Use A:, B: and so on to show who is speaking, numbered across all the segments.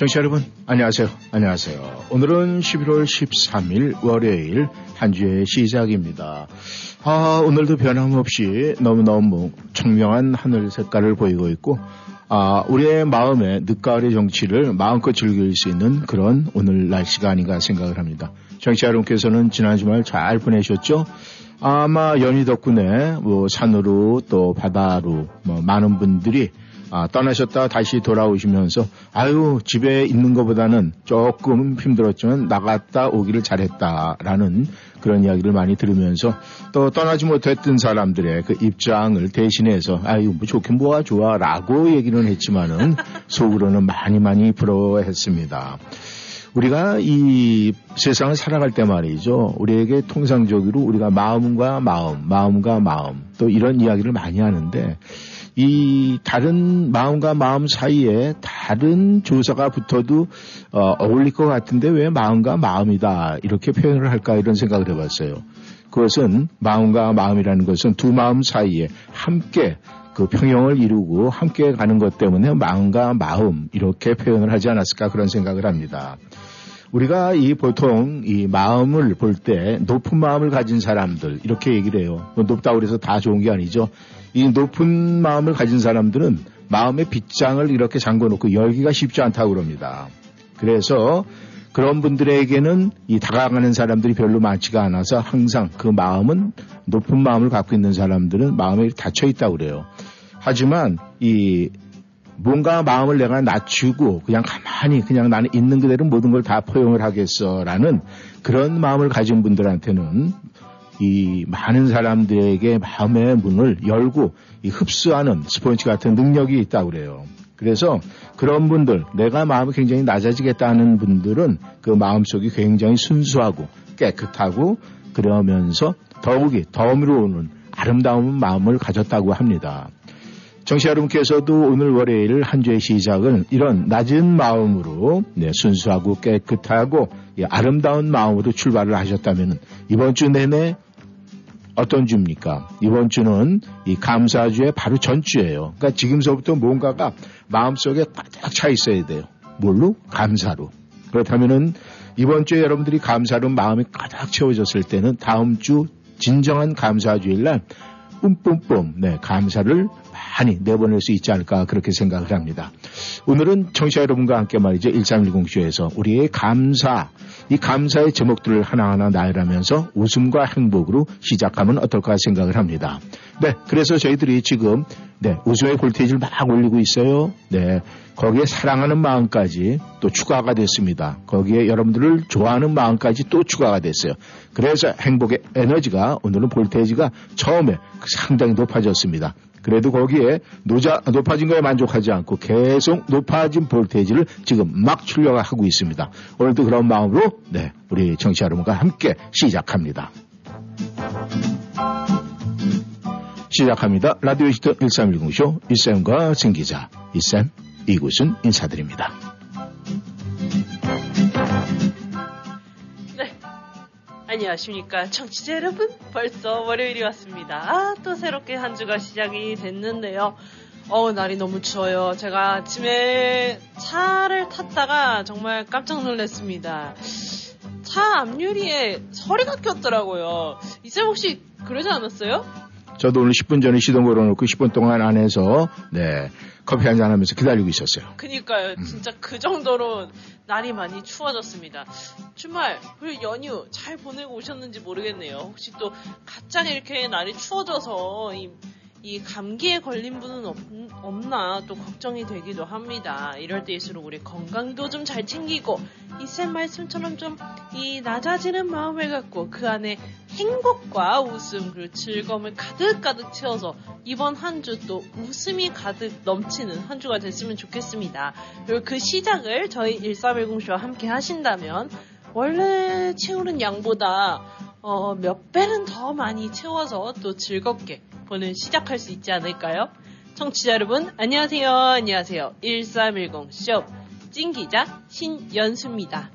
A: 청취자 여러분, 안녕하세요. 안녕하세요. 오늘은 11월 13일 월요일 한 주의 시작입니다. 아, 오늘도 변함없이 너무너무 청명한 하늘 색깔을 보이고 있고, 아, 우리의 마음의 늦가을의 정치를 마음껏 즐길 수 있는 그런 오늘 날씨가 아닌가 생각을 합니다. 청취자 여러분께서는 지난 주말 잘 보내셨죠? 아마 연휴 덕분에 뭐 산으로 또 바다로 뭐 많은 분들이 아, 떠나셨다 다시 돌아오시면서 아유 집에 있는 것보다는 조금 힘들었지만 나갔다 오기를 잘했다라는 그런 이야기를 많이 들으면서 또 떠나지 못했던 사람들의 그 입장을 대신해서 아유 뭐 좋긴 뭐가 좋아라고 얘기는 했지만은 속으로는 많이 많이 부러워했습니다. 우리가 이 세상을 살아갈 때 말이죠. 우리에게 통상적으로 우리가 마음과 마음, 마음과 마음 또 이런 이야기를 많이 하는데 이 다른 마음과 마음 사이에 다른 조사가 붙어도 어, 어울릴 것 같은데 왜 마음과 마음이다 이렇게 표현을 할까 이런 생각을 해봤어요. 그것은 마음과 마음이라는 것은 두 마음 사이에 함께 그 평형을 이루고 함께 가는 것 때문에 마음과 마음 이렇게 표현을 하지 않았을까 그런 생각을 합니다. 우리가 이 보통 이 마음을 볼 때 높은 마음을 가진 사람들 이렇게 얘기를 해요. 뭐 높다고 그래서 다 좋은 게 아니죠. 이 높은 마음을 가진 사람들은 마음의 빗장을 이렇게 잠궈놓고 열기가 쉽지 않다고 그럽니다. 그래서 그런 분들에게는 이 다가가는 사람들이 별로 많지가 않아서 항상 그 마음은 높은 마음을 갖고 있는 사람들은 마음에 닫혀 있다고 그래요. 하지만 이 뭔가 마음을 내가 낮추고 그냥 가만히 그냥 나는 있는 그대로 모든 걸 다 포용을 하겠어라는 그런 마음을 가진 분들한테는 이 많은 사람들에게 마음의 문을 열고 이 흡수하는 스폰지 같은 능력이 있다고 그래요. 그래서 그런 분들, 내가 마음이 굉장히 낮아지겠다는 분들은 그 마음속이 굉장히 순수하고 깨끗하고 그러면서 더욱이 덤으로 오는 아름다운 마음을 가졌다고 합니다. 정치 여러분께서도 오늘 월요일 한 주의 시작은 이런 낮은 마음으로 네, 순수하고 깨끗하고 예, 아름다운 마음으로 출발을 하셨다면 이번 주 내내 어떤 주입니까? 이번 주는 이 감사주의 바로 전주예요. 그러니까 지금서부터 뭔가가 마음속에 가득 차 있어야 돼요. 뭘로? 감사로. 그렇다면은 이번 주에 여러분들이 감사로 마음이 가득 채워졌을 때는 다음 주 진정한 감사주일 날 뿜뿜뿜 네, 감사를 많이 내보낼 수 있지 않을까 그렇게 생각을 합니다. 오늘은 청취자 여러분과 함께 말이죠. 1310쇼에서 우리의 감사 이 감사의 제목들을 하나하나 나열하면서 웃음과 행복으로 시작하면 어떨까 생각을 합니다. 네, 그래서 저희들이 지금 네, 웃음의 볼테이지를 막 올리고 있어요. 네, 거기에 사랑하는 마음까지 또 추가가 됐습니다. 거기에 여러분들을 좋아하는 마음까지 또 추가가 됐어요. 그래서 행복의 에너지가 오늘은 볼테이지가 처음에 상당히 높아졌습니다. 그래도 거기에 노자, 높아진 거에 만족하지 않고 계속 높아진 볼테이지를 지금 막 출력하고 있습니다. 오늘도 그런 마음으로 네, 우리 정치 여러분과 함께 시작합니다. 시작합니다. 라디오 시터 1310쇼 이쌤과 승기자 이쌤 이곳은 인사드립니다.
B: 안녕하십니까. 청취자 여러분. 벌써 월요일이 왔습니다. 아, 또 새롭게 한 주가 시작이 됐는데요. 어우, 날이 너무 추워요. 제가 아침에 차를 탔다가 정말 깜짝 놀랐습니다. 차 앞유리에 서리가 꼈더라고요. 이쌤 혹시 그러지 않았어요?
A: 저도 오늘 10분 전에 시동 걸어놓고 10분 동안 안에서 네 커피 한 잔 하면서 기다리고 있었어요.
B: 그니까요. 음. 진짜 그 정도로 날이 많이 추워졌습니다. 주말 그리고 연휴 잘 보내고 오셨는지 모르겠네요. 혹시 또 가장 이렇게 날이 추워져서 이 이 감기에 걸린 분은 없, 없나 또 걱정이 되기도 합니다. 이럴 때일수록 우리 건강도 좀 잘 챙기고 이쌤 말씀처럼 좀 이 낮아지는 마음을 갖고 그 안에 행복과 웃음 그리고 즐거움을 가득가득 채워서 이번 한 주 또 웃음이 가득 넘치는 한 주가 됐으면 좋겠습니다. 그리고 그 시작을 저희 1310쇼와 함께 하신다면 원래 채우는 양보다 어, 몇 배는 더 많이 채워서 또 즐겁게 보는 시작할 수 있지 않을까요? 청취자 여러분, 안녕하세요. 안녕하세요. 1310쇼 찐기자 신연수입니다.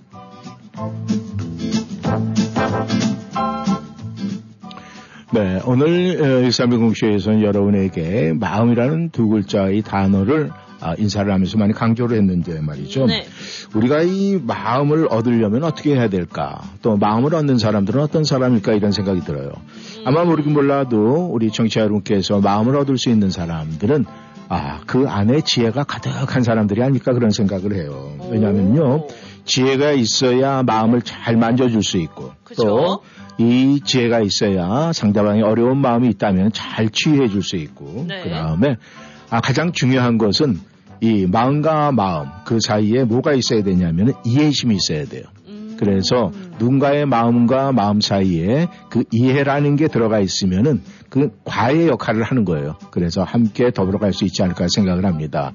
A: 네, 오늘 1310쇼에서는 여러분에게 마음이라는 두 글자의 단어를 아, 인사를 하면서 많이 강조를 했는데 말이죠. 네. 우리가 이 마음을 얻으려면 어떻게 해야 될까? 또 마음을 얻는 사람들은 어떤 사람일까? 이런 생각이 들어요. 아마 모르긴 몰라도 우리 청취자 여러분께서 마음을 얻을 수 있는 사람들은 아, 그 안에 지혜가 가득한 사람들이 아닐까 그런 생각을 해요. 왜냐하면요. 지혜가 있어야 마음을 잘 만져줄 수 있고 또 이 지혜가 있어야 상대방이 어려운 마음이 있다면 잘 치유해 줄 수 있고 네. 그 다음에 아, 가장 중요한 것은 이 마음과 마음 그 사이에 뭐가 있어야 되냐면 이해심이 있어야 돼요. 음. 그래서 누군가의 마음과 마음 사이에 그 이해라는 게 들어가 있으면은 그 과의 역할을 하는 거예요. 그래서 함께 더불어 갈 수 있지 않을까 생각을 합니다.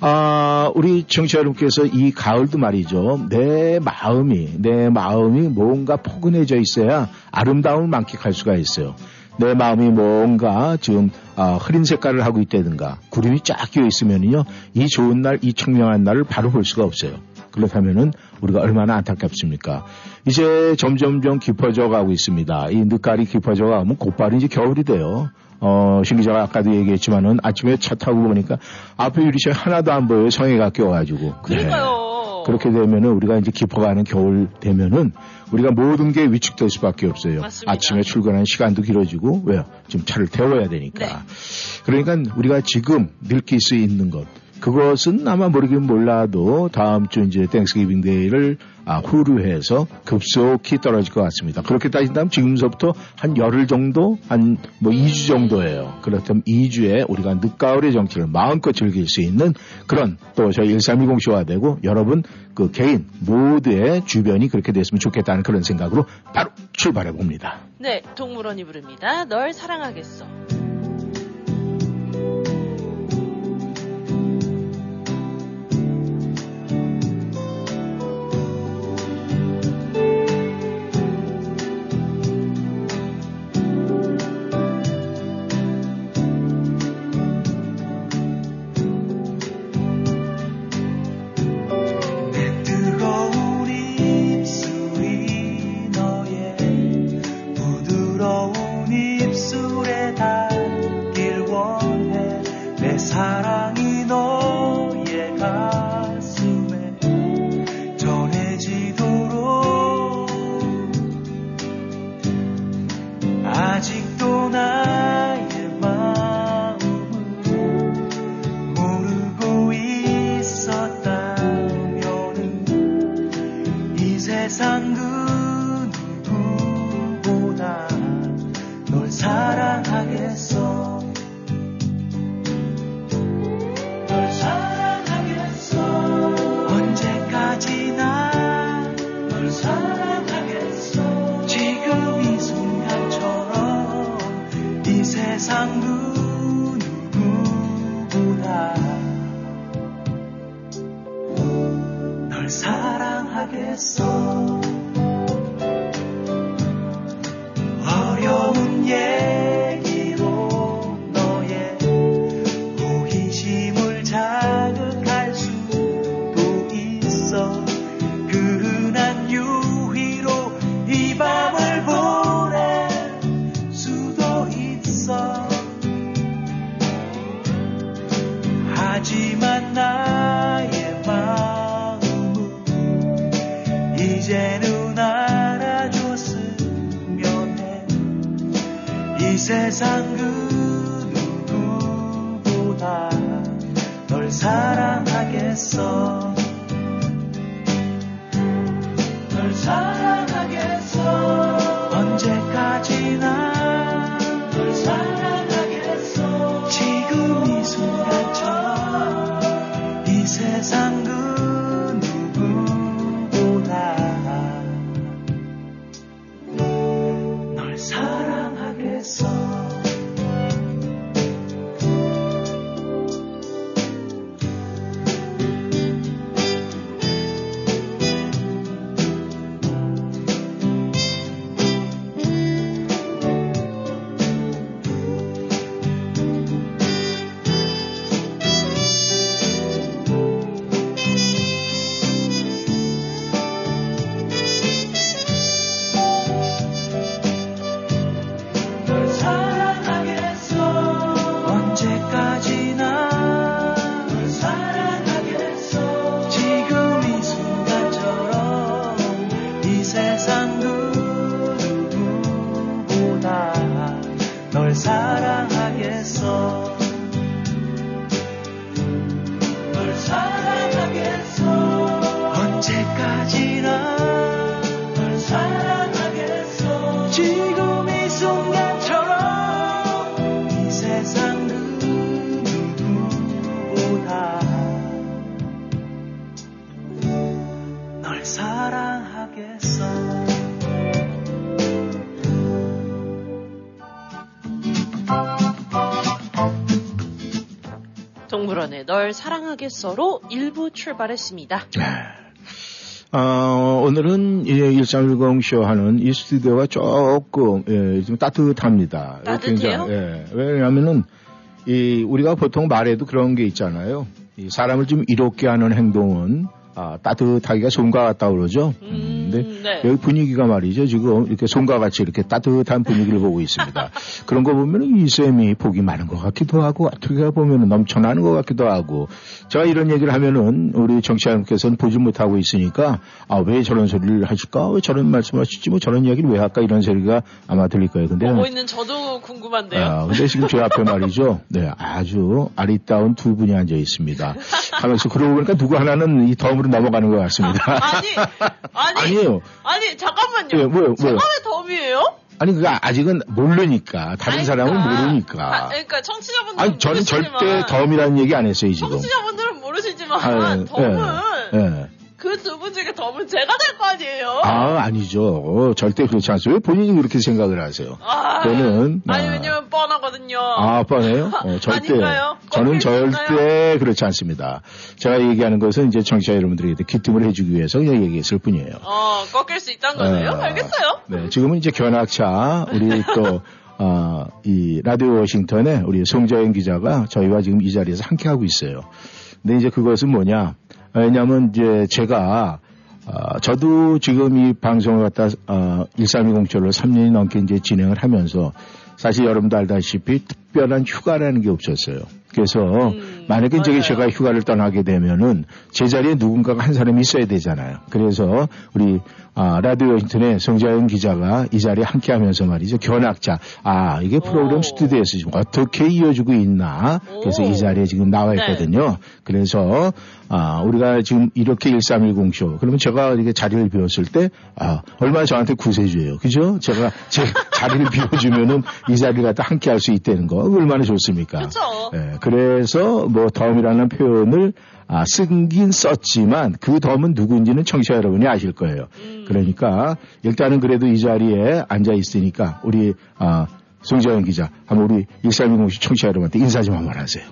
A: 아, 우리 청취자 여러분께서 이 가을도 말이죠. 내 마음이, 내 마음이 뭔가 포근해져 있어야 아름다움을 만끽할 수가 있어요. 내 마음이 뭔가 지금 아, 흐린 색깔을 하고 있다든가 구름이 쫙 끼어 있으면요 이 좋은 날, 이 청명한 날을 바로 볼 수가 없어요. 그렇다면은 우리가 얼마나 안타깝습니까? 이제 점점점 깊어져 가고 있습니다. 이 늦가을이 깊어져 가면 곧바로 이제 겨울이 돼요. 어, 신 기자가 아까도 얘기했지만은 아침에 차 타고 보니까 앞에 유리창 하나도 안 보여요. 성에가 껴가지고.
B: 그러니까요.
A: 그렇게 되면은 우리가 이제 깊어가는 겨울 되면은 우리가 모든 게 위축될 수밖에 없어요.
B: 맞습니다.
A: 아침에 출근하는 시간도 길어지고 왜요? 지금 차를 데워야 되니까. 네. 그러니까 우리가 지금 느낄 수 있는 것 그것은 아마 모르긴 몰라도 다음 주 이제 Thanksgiving Day를 아, 후로 해서 급속히 떨어질 것 같습니다. 그렇게 따진다면 지금서부터 한 열흘 정도, 한 뭐 2주 정도예요. 그렇다면 2주에 우리가 늦가을의 정취를 마음껏 즐길 수 있는 그런 또 저희 1320쇼가 되고 여러분 그 개인 모두의 주변이 그렇게 됐으면 좋겠다는 그런 생각으로 바로 출발해 봅니다.
B: 네, 동물원이 부릅니다. 널 사랑하겠어. 널 사랑하겠어로 일부 출발했습니다.
A: 어, 오늘은 예, 1310 쇼 하는 이 스튜디오가 조금 예, 좀 따뜻합니다.
B: 따뜻해요?
A: 굉장히, 예, 왜냐하면은 이 우리가 보통 말에도 그런 게 있잖아요. 이 사람을 좀 이롭게 하는 행동은 아, 따뜻하기가 손과 같다 그러죠.
B: 음,
A: 근데
B: 네.
A: 여기 분위기가 말이죠. 지금 이렇게 손과 같이 이렇게 따뜻한 분위기를 보고 있습니다. 그런 거 보면 이 쌤이 복이 많은 것 같기도 하고 어떻게 보면 넘쳐나는 것 같기도 하고 제가 이런 얘기를 하면은 우리 정치자님께서는 보지 못하고 있으니까 아 왜 저런 소리를 하실까 왜 저런 말씀하시지 뭐 저런 이야기를 왜 할까 이런 소리가 아마 들릴 거예요. 근데
B: 보고 있는 저도 궁금한데요.
A: 아, 근데 지금 제 앞에 말이죠. 네, 아주 아리따운 두 분이 앉아 있습니다. 하면서 그러고 보니까 누구 하나는 이 덤으로 넘어가는 것 같습니다.
B: 아니, 아니,
A: 아니에요.
B: 아니, 잠깐만요.
A: 예, 뭐요, 뭐요?
B: 왜 덤이에요?
A: 아니, 그거 아직은 모르니까. 다른
B: 아니,
A: 사람은
B: 그러니까.
A: 모르니까.
B: 아, 그러니까 청취자분들은
A: 아니, 저는
B: 모르시지만,
A: 절대 덤이라는 얘기 안 했어요, 지금.
B: 청취자분들은 모르시지만
A: 아,
B: 덤은
A: 예, 예.
B: 그 두 분 중에 덤은 제가 될 거 아니에요?
A: 아, 아니죠. 어, 절대 그렇지 않습니다. 왜 본인이 그렇게 생각을 하세요?
B: 아,
A: 저는,
B: 아니
A: 아.
B: 왜냐면 뻔하거든요.
A: 아, 뻔해요? 어, 절대.
B: 아닌가요?
A: 저는 절대 그렇지 않습니다. 제가 얘기하는 것은 이제 청취자 여러분들에게 귀뜸을 해주기 위해서 그냥 얘기했을 뿐이에요.
B: 어, 꺾일 수 있다는 거네요.
A: 어,
B: 알겠어요.
A: 네, 지금은 이제 견학차 우리 또 어, 이 라디오 워싱턴에 우리 송자연 기자가 저희와 지금 이 자리에서 함께 하고 있어요. 근데 이제 그것은 뭐냐? 왜냐하면 이제 제가 어, 저도 지금 이 방송을 갖다 어, 1320쇼를 3년이 넘게 이제 진행을 하면서 사실 여러분도 알다시피 특별한 휴가라는 게 없었어요. 그래서
B: 음,
A: 만약에 이제
B: 맞아요.
A: 제가 휴가를 떠나게 되면은 제 자리에 누군가가 한 사람이 있어야 되잖아요. 그래서 우리 아, 라디오 인터넷 송자연 기자가 이 자리에 함께 하면서 말이죠. 견학자. 아, 이게 프로그램
B: 오.
A: 스튜디오에서 지금 어떻게 이어지고 있나. 그래서
B: 오.
A: 이 자리에 지금 나와
B: 네.
A: 있거든요. 그래서 아, 우리가 지금 이렇게 1310쇼. 그러면 제가 이렇게 자리를 비웠을 때 아, 얼마나 저한테 구세주예요. 그죠? 제가 제 자리를 비워주면은 이 자리를 갖다 함께 할 수 있다는 거 얼마나 좋습니까?
B: 그렇죠.
A: 예, 그래서 뭐 덤이라는 표현을 아, 쓰긴 썼지만 그 덤은 누구인지는 청취자 여러분이 아실 거예요.
B: 음.
A: 그러니까 일단은 그래도 이 자리에 앉아 있으니까 우리 아, 송재현 기자 한번 우리 1320 청취자 여러분한테 인사 좀 한번 하세요.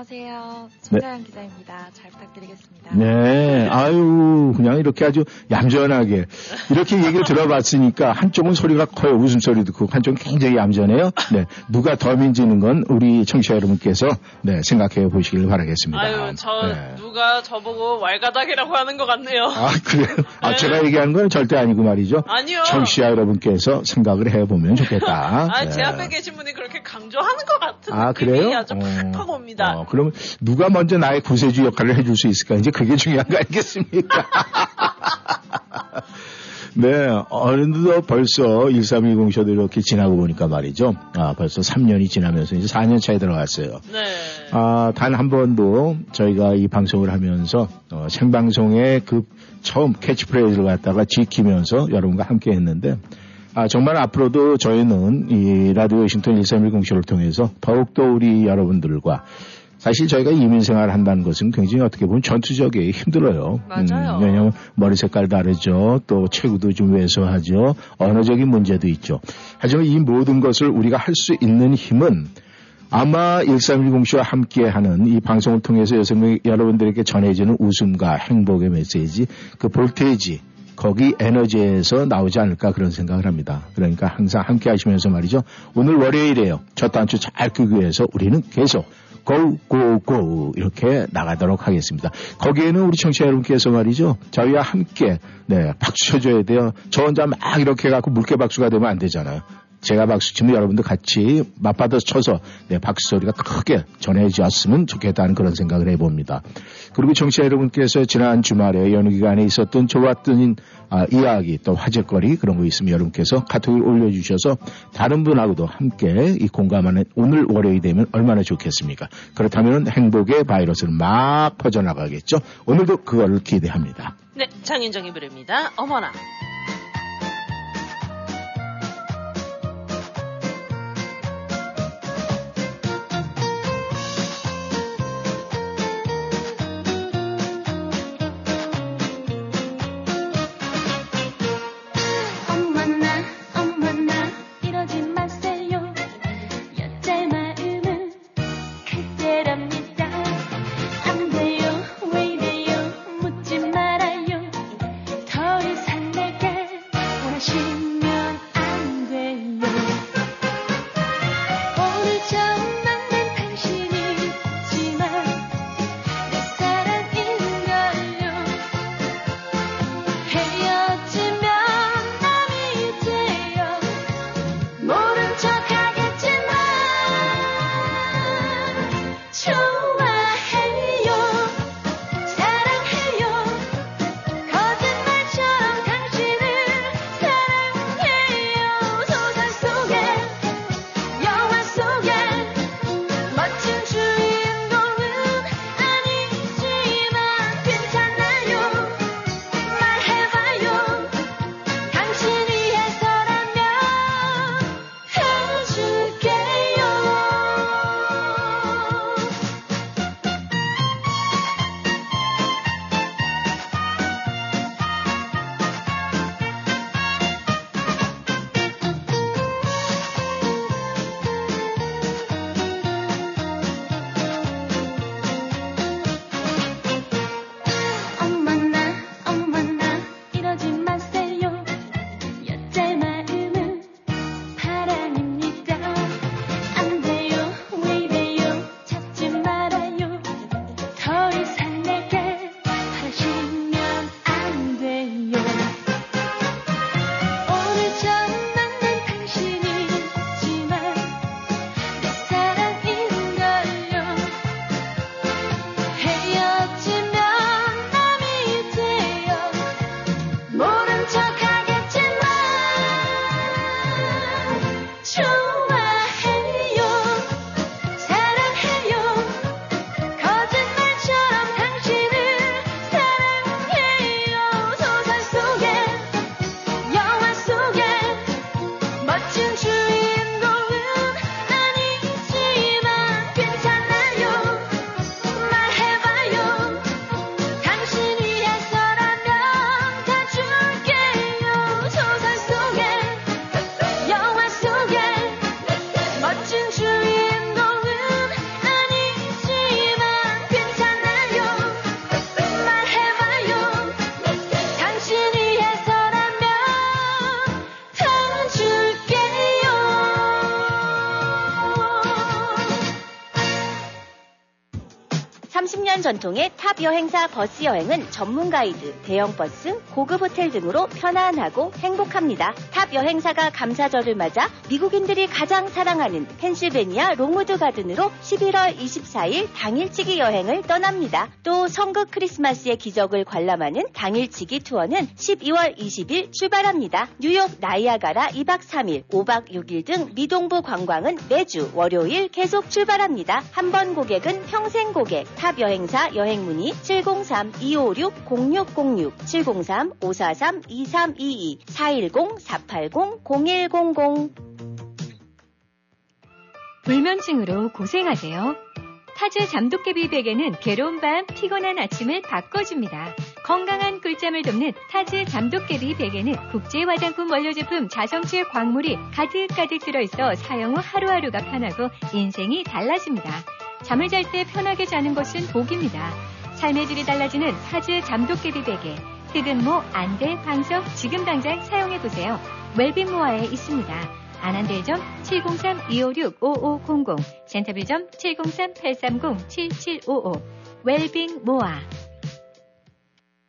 C: 안녕하세요. 송자연 기자입니다. 잘 부탁드리겠습니다.
A: 네, 아유 그냥 이렇게 아주 얌전하게 이렇게 얘기를 들어봤으니까 한쪽은 소리가 커요 웃음소리 듣고 한쪽은 굉장히 얌전해요. 네, 누가 덤인지는 건 우리 청취자 여러분께서 네 생각해 보시길 바라겠습니다.
B: 아유, 저
A: 네.
B: 누가 저보고 왈가닥이라고 하는 것 같네요.
A: 아, 그래요? 아,
B: 네.
A: 제가 얘기하는 건 절대 아니고 말이죠.
B: 아니요.
A: 청취자 여러분께서 생각을 해 보면 좋겠다.
B: 아, 제
A: 네.
B: 앞에 계신 분이 그렇게 강조하는 것 같은
A: 아,
B: 느낌이
A: 그래요?
B: 아주 팍팍 옵니다.
A: 어, 그러면 누가 먼저 나의 구세주 역할을 해줄 수 있을까? 이제 그게 중요한 거 아니겠습니까? 네, 어느덧 벌써 1320 쇼도 이렇게 지나고 보니까 말이죠. 아, 벌써 3년이 지나면서 이제 4년 차에 들어갔어요.
B: 네.
A: 아, 단 한 번도 저희가 이 방송을 하면서 어, 생방송의 그 처음 캐치프레이즈를 갖다가 지키면서 여러분과 함께 했는데 아, 정말 앞으로도 저희는 이 라디오 워싱턴 1310쇼를 통해서 더욱더 우리 여러분들과 사실 저희가 이민 생활을 한다는 것은 굉장히 어떻게 보면 전투적이에요. 힘들어요. 음,
B: 맞아요.
A: 왜냐하면 머리 색깔 다르죠. 또 체구도 좀 왜소하죠. 언어적인 문제도 있죠. 하지만 이 모든 것을 우리가 할 수 있는 힘은 아마 1310쇼와 함께하는 이 방송을 통해서 여성 여러분들에게 전해지는 웃음과 행복의 메시지, 그 볼테이지, 거기 에너지에서 나오지 않을까 그런 생각을 합니다. 그러니까 항상 함께 하시면서 말이죠. 오늘 월요일이에요. 첫 단추 잘 끄기 위해서 우리는 계속 고, 고, 고 이렇게 나가도록 하겠습니다. 거기에는 우리 청취자 여러분께서 말이죠. 저희와 함께 네 박수 쳐줘야 돼요. 저 혼자 막 이렇게 해갖고 물개 박수가 되면 안 되잖아요. 제가 박수 치면 여러분도 같이 맞받아서 쳐서 네, 박수 소리가 크게 전해졌으면 좋겠다는 그런 생각을 해봅니다. 그리고 청취자 여러분께서 지난 주말에 연휴 기간에 있었던 좋았던 아, 이야기 또 화제거리 그런 거 있으면 여러분께서 카톡을 올려주셔서 다른 분하고도 함께 이 공감하는 오늘 월요일이 되면 얼마나 좋겠습니까? 그렇다면 행복의 바이러스를 막 퍼져나가겠죠. 오늘도 그걸 기대합니다.
B: 네, 장윤정이 부릅니다. 어머나.
D: 전통의 탑 여행사 버스 여행은 전문 가이드, 대형 버스, 고급 호텔 등으로 편안하고 행복합니다. 탑 여행사가 감사절을 맞아 미국인들이 가장 사랑하는 펜실베니아 롱우드 가든으로 11월 24일 당일치기 여행을 떠납니다. 또 성극 크리스마스의 기적을 관람하는 당일치기 투어는 12월 20일 출발합니다. 뉴욕 나이아가라 2박 3일, 5박 6일 등 미동부 관광은 매주 월요일 계속 출발합니다. 한 번 고객은 평생 고객, 탑 여행사 여행 문의 703-256-0606, 703-543-2322, 410-480-0100
E: 불면증으로 고생하세요? 타즈 잠도깨비 베개는 괴로운 밤, 피곤한 아침을 바꿔줍니다. 건강한 꿀잠을 돕는 타즈 잠도깨비 베개는 국제 화장품 원료 제품 자성체 광물이 가득가득 들어있어 사용 후 하루하루가 편하고 인생이 달라집니다. 잠을 잘 때 편하게 자는 것은 복입니다. 삶의 질이 달라지는 타즈 잠도깨비 베개. 흑은모, 안대, 방석 지금 당장 사용해보세요. 웰빙모아에 있습니다. 애난데일점 703-256-5500, 센터빌점 703-830-7755, 웰빙 모아.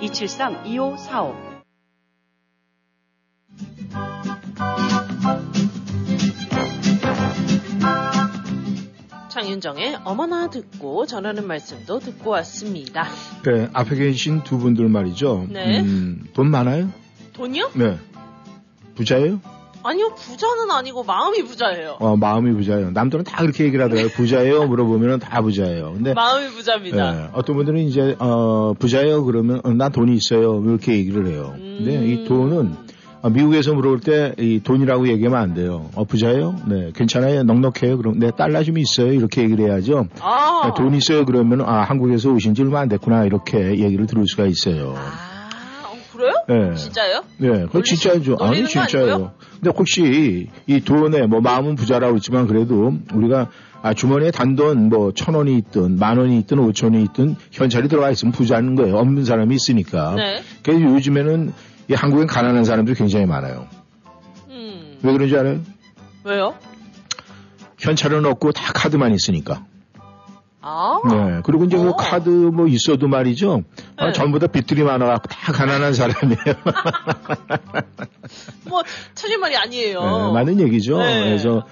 F: 273-2545.
B: 장윤정의 어머나 듣고 전하는 말씀도 듣고 왔습니다.
A: 네, 앞에 계신 두 분들 말이죠.
B: 네.
A: 음, 돈 많아요?
B: 돈이요?
A: 네. 부자예요?
B: 아니요, 부자는 아니고 마음이 부자예요.
A: 어, 마음이 부자예요. 남들은 다 그렇게 얘기를 하더라고요. 부자예요? 물어보면 다 부자예요. 근데
B: 마음이 부자입니다.
A: 네, 어떤 분들은 이제 어, 부자예요 그러면 어, 난 돈이 있어요 이렇게 얘기를 해요. 근데
B: 음.
A: 이 돈은 어, 미국에서 물어볼 때 이 돈이라고 얘기하면 안 돼요. 어, 부자예요? 네, 괜찮아요. 넉넉해요. 그럼 네, 달러 좀 있어요. 이렇게 얘기를 해야죠.
B: 아,
A: 네, 돈 있어요. 그러면 아 한국에서 오신 지 얼마 안 됐구나 이렇게 얘기를 들을 수가 있어요.
B: 아, 어, 그래요?
A: 네.
B: 진짜요?
A: 네, 그거
B: 놀리시-
A: 진짜죠. 아니, 진짜예요. 근데 혹시 이 돈에 뭐 마음은 부자라고 했지만 그래도 우리가 아, 주머니에 단돈 뭐 천 원이 있든 만 원이 있든 오천 원이 있든 현찰이 들어가 있으면 부자는 거예요. 없는 사람이 있으니까.
B: 네.
A: 그래서 요즘에는 이 한국엔 가난한 사람들이 굉장히 많아요.
B: 음,
A: 왜 그런지 알아요?
B: 왜요?
A: 현찰은 없고 다 카드만 있으니까.
B: 아,
A: 네. 그리고 이제 그
B: 어.
A: 카드 뭐 있어도 말이죠. 아,
B: 네.
A: 전부 다 빚들이 많아갖고 다 가난한 사람이에요.
B: 뭐 틀린 말이 아니에요.
A: 네, 맞는 얘기죠.
B: 네.
A: 그래서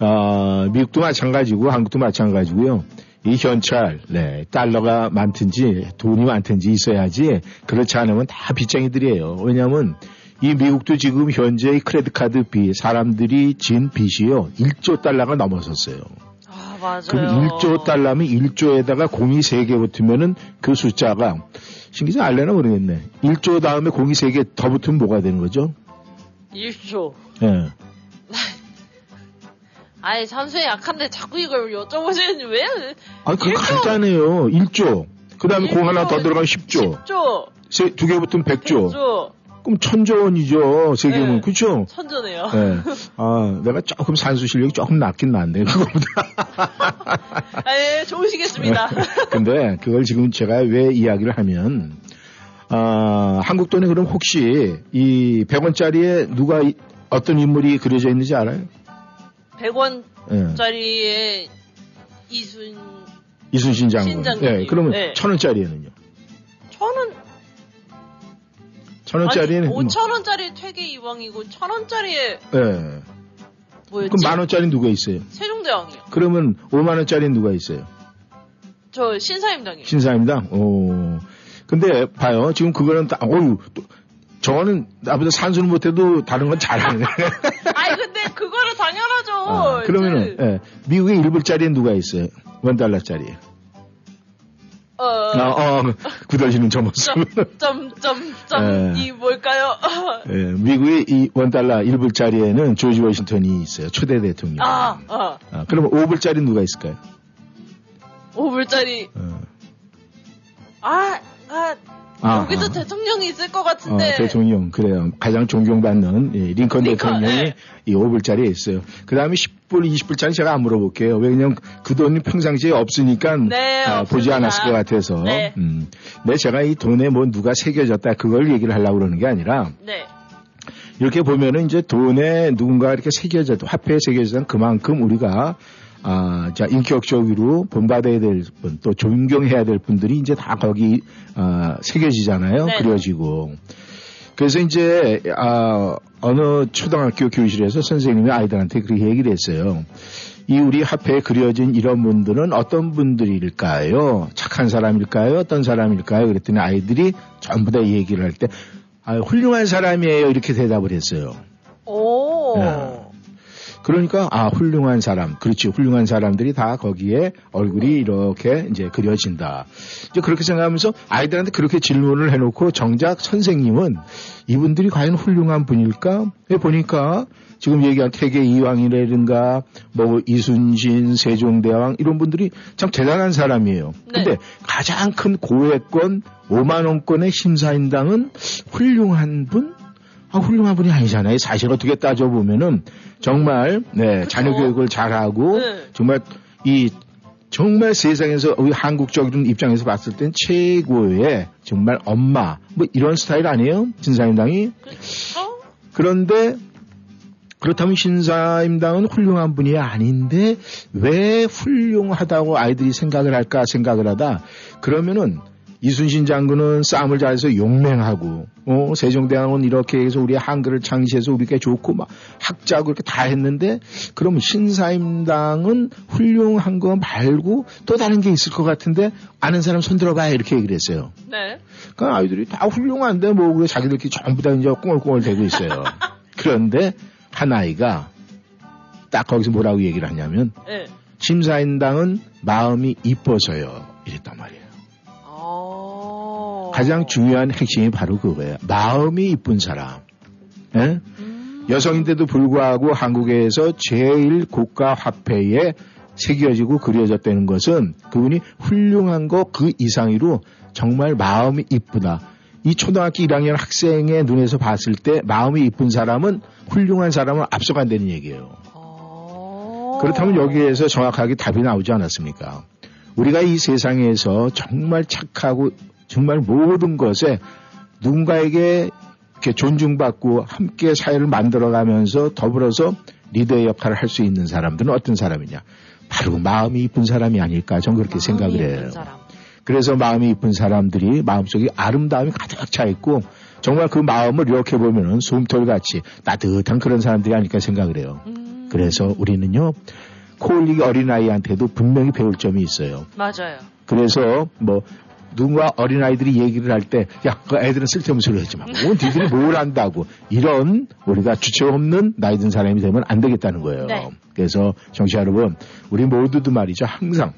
A: 어, 미국도 마찬가지고 한국도 마찬가지고요. 이 현찰, 네, 달러가 많든지 돈이 많든지 있어야지 그렇지 않으면 다 빚쟁이들이에요. 왜냐하면 이 미국도 지금 현재 이 크레딧 카드 빚 사람들이 진 빚이요 1조 달러가 넘어섰어요.
B: 아, 맞아요.
A: 그럼 1조 달러면 1조에다가 공이 3개 붙으면은 그 숫자가 신기자 알려나 모르겠네. 1조 다음에 공이 3개 더 붙으면 뭐가 되는 거죠?
B: 1조.
A: 예.
B: 아예 산수에 약한데 자꾸 이걸 여쭤보시는 왜?
A: 아, 그거
B: 일조.
A: 간단해요. 1조. 그 다음에 공 하나 더 들어가면 10조.
B: 10조.
A: 두개 붙으면 100조.
B: 100조.
A: 그럼 천조 원이죠. 세 개면.
B: 네.
A: 그쵸?
B: 천조네요.
A: 예. 아, 내가 조금 산수 실력이 조금 낮긴 낮네. 그거보다.
B: 아, 예, 좋으시겠습니다.
A: 근데 그걸 지금 제가 왜 이야기를 하면, 아, 한국 돈에 그럼 혹시 이 100원짜리에 누가 이- 어떤 인물이 그려져 있는지 알아요?
B: 100원짜리에
A: 예.
B: 이순,
A: 이순신 장군. 예, 그러면
B: 네.
A: 천 원짜리에는요?
B: 천원,
A: 천 원짜리에는
B: 아니, 5천 원짜리 퇴계 이왕이고, 천 원짜리에
A: 예.
B: 뭐였지?
A: 그럼 만 원짜리 누가 있어요?
B: 세종대왕이요.
A: 그러면 5만 원짜리는 누가 있어요?
B: 저 신사임당이요.
A: 신사입니다. 오. 근데 봐요. 지금 그거는 다, 어유 저거는 나보다 산수는 못해도 다른 건 잘하네.
B: 아니, 근데 그거는 당연하죠.
A: 아, 그러면은, 예, 미국의 1불짜리는 누가 있어요? 원달러짜리.
B: 어,
A: 어, 어, 굳어지는 저 모습.
B: 점, 점, 점, 점,
A: 예.
B: 이 뭘까요?
A: 예, 미국의 이 원달러 1불짜리에는 조지 워싱턴이 있어요. 초대 대통령.
B: 아, 어.
A: 아, 그러면 5불짜리 누가 있을까요?
B: 5불짜리,
A: 어,
B: 아, 아,
A: 아,
B: 여기도
A: 아.
B: 대통령이 있을 것
A: 어,
B: 같은데.
A: 대통령 그래요. 가장 존경받는 예, 링컨,
B: 링컨,
A: 대통령이
B: 네.
A: 이 5불짜리에 있어요. 그 다음에 10불, 20불짜리 제가 안 물어볼게요. 왜냐면 그 돈이 평상시에 없으니까
B: 네,
A: 아, 보지. 않았을 것 같아서.
B: 네.
A: 음. 근데 제가 이 돈에 뭐 누가 새겨졌다 그걸 얘기를 하려고 그러는 게 아니라
B: 네.
A: 이렇게 보면은 이제 돈에 누군가 이렇게 새겨져도 화폐에 새겨져도 그만큼 우리가 아, 자, 인격적으로 본받아야 될 분, 또 존경해야 될 분들이 이제 다 거기, 아, 새겨지잖아요.
B: 네.
A: 그려지고. 그래서 이제, 아, 어느 초등학교 교실에서 선생님이 아이들한테 그렇게 얘기를 했어요. 이 우리 화폐에 그려진 이런 분들은 어떤 분들일까요? 착한 사람일까요? 어떤 사람일까요? 그랬더니 아이들이 전부 다 얘기를 할 때, 아, 훌륭한 사람이에요. 이렇게 대답을 했어요.
B: 오.
A: 네. 그러니까 아 훌륭한 사람, 그렇지 훌륭한 사람들이 다 거기에 얼굴이 이렇게 이제 그려진다. 이제 그렇게 생각하면서 아이들한테 그렇게 질문을 해놓고 정작 선생님은 이분들이 과연 훌륭한 분일까? 왜 보니까 지금 얘기한 태계 이왕이라든가 뭐 이순신, 세종대왕 이런 분들이 참 대단한 사람이에요.
B: 네.
A: 근데 가장 큰 고액권 5만 원권의 심사인당은 훌륭한 분? 아, 훌륭한 분이 아니잖아요. 사실 어떻게 따져보면은 정말, 네, 자녀 교육을 잘하고
B: 네.
A: 정말 이 정말 세상에서 우리 한국적인 입장에서 봤을 땐 최고의 정말 엄마 뭐 이런 스타일 아니에요? 신사임당이
B: 그렇죠?
A: 그런데 그렇다면 신사임당은 훌륭한 분이 아닌데 왜 훌륭하다고 아이들이 생각을 할까 생각을 하다 그러면은 이순신 장군은 싸움을 잘해서 용맹하고 어, 세종대왕은 이렇게 해서 우리 한글을 창시해서 우리가 좋고 막 학자고 이렇게 다 했는데 그럼 신사임당은 훌륭한 거 말고 또 다른 게 있을 것 같은데 아는 사람 손 들어봐 이렇게 얘기를 했어요.
B: 네.
A: 그 아이들이 다 훌륭한데 뭐 그래 자기들끼리 전부 다 이제 꽁얼꽁얼 대고 있어요. 그런데 한 아이가 딱 거기서 뭐라고 얘기를 하냐면
B: 네.
A: 심사인당은 마음이 이뻐서요. 이랬단 말이에요.
B: 어.
A: 가장 중요한 핵심이 바로 그거예요. 마음이 이쁜 사람. 예?
B: 음.
A: 여성인데도 불구하고 한국에서 제일 고가 화폐에 새겨지고 그려졌다는 것은 그분이 훌륭한 거 그 이상으로 정말 마음이 이쁘다. 이 초등학교 1학년 학생의 눈에서 봤을 때 마음이 이쁜 사람은 훌륭한 사람을 앞서간다는 얘기예요.
B: 어.
A: 그렇다면 여기에서 정확하게 답이 나오지 않았습니까? 우리가 이 세상에서 정말 착하고 정말 모든 것에 누군가에게 이렇게 존중받고 함께 사회를 만들어가면서 더불어서 리더의 역할을 할 수 있는 사람들은 어떤 사람이냐? 바로 마음이 이쁜 사람이 아닐까 저는 그렇게 생각을 해요.
B: 사람.
A: 그래서 마음이 이쁜 사람들이 마음속에 아름다움이 가득 차 있고 정말 그 마음을 이렇게 보면은 솜털같이 따뜻한 그런 사람들이 아닐까 생각을 해요.
B: 음.
A: 그래서 우리는요 코올리기 어린아이한테도 분명히 배울 점이 있어요.
B: 맞아요.
A: 그래서 뭐 누군가 어린아이들이 얘기를 할 때, 야, 그 애들은 쓸데없는 소리 하지 마. 뭐, 니들이 뭘 안다고. 이런, 우리가 주체 없는 나이 든 사람이 되면 안 되겠다는 거예요.
B: 네.
A: 그래서, 정치 여러분, 우리 모두도 말이죠. 항상,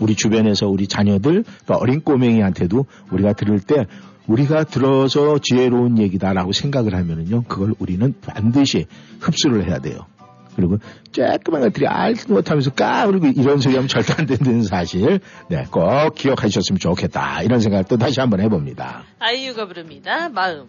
A: 우리 주변에서 우리 자녀들, 또 어린 꼬맹이한테도 우리가 들을 때, 우리가 들어서 지혜로운 얘기다라고 생각을 하면은요, 그걸 우리는 반드시 흡수를 해야 돼요. 그리고 쬐끄만 것들이 알지도 못하면서 까 그리고 이런 소리 하면 절대 안 된다는 사실 네, 꼭 기억하셨으면 좋겠다 이런 생각을 또 다시 한번 해봅니다.
B: 아이유가 부릅니다. 마음.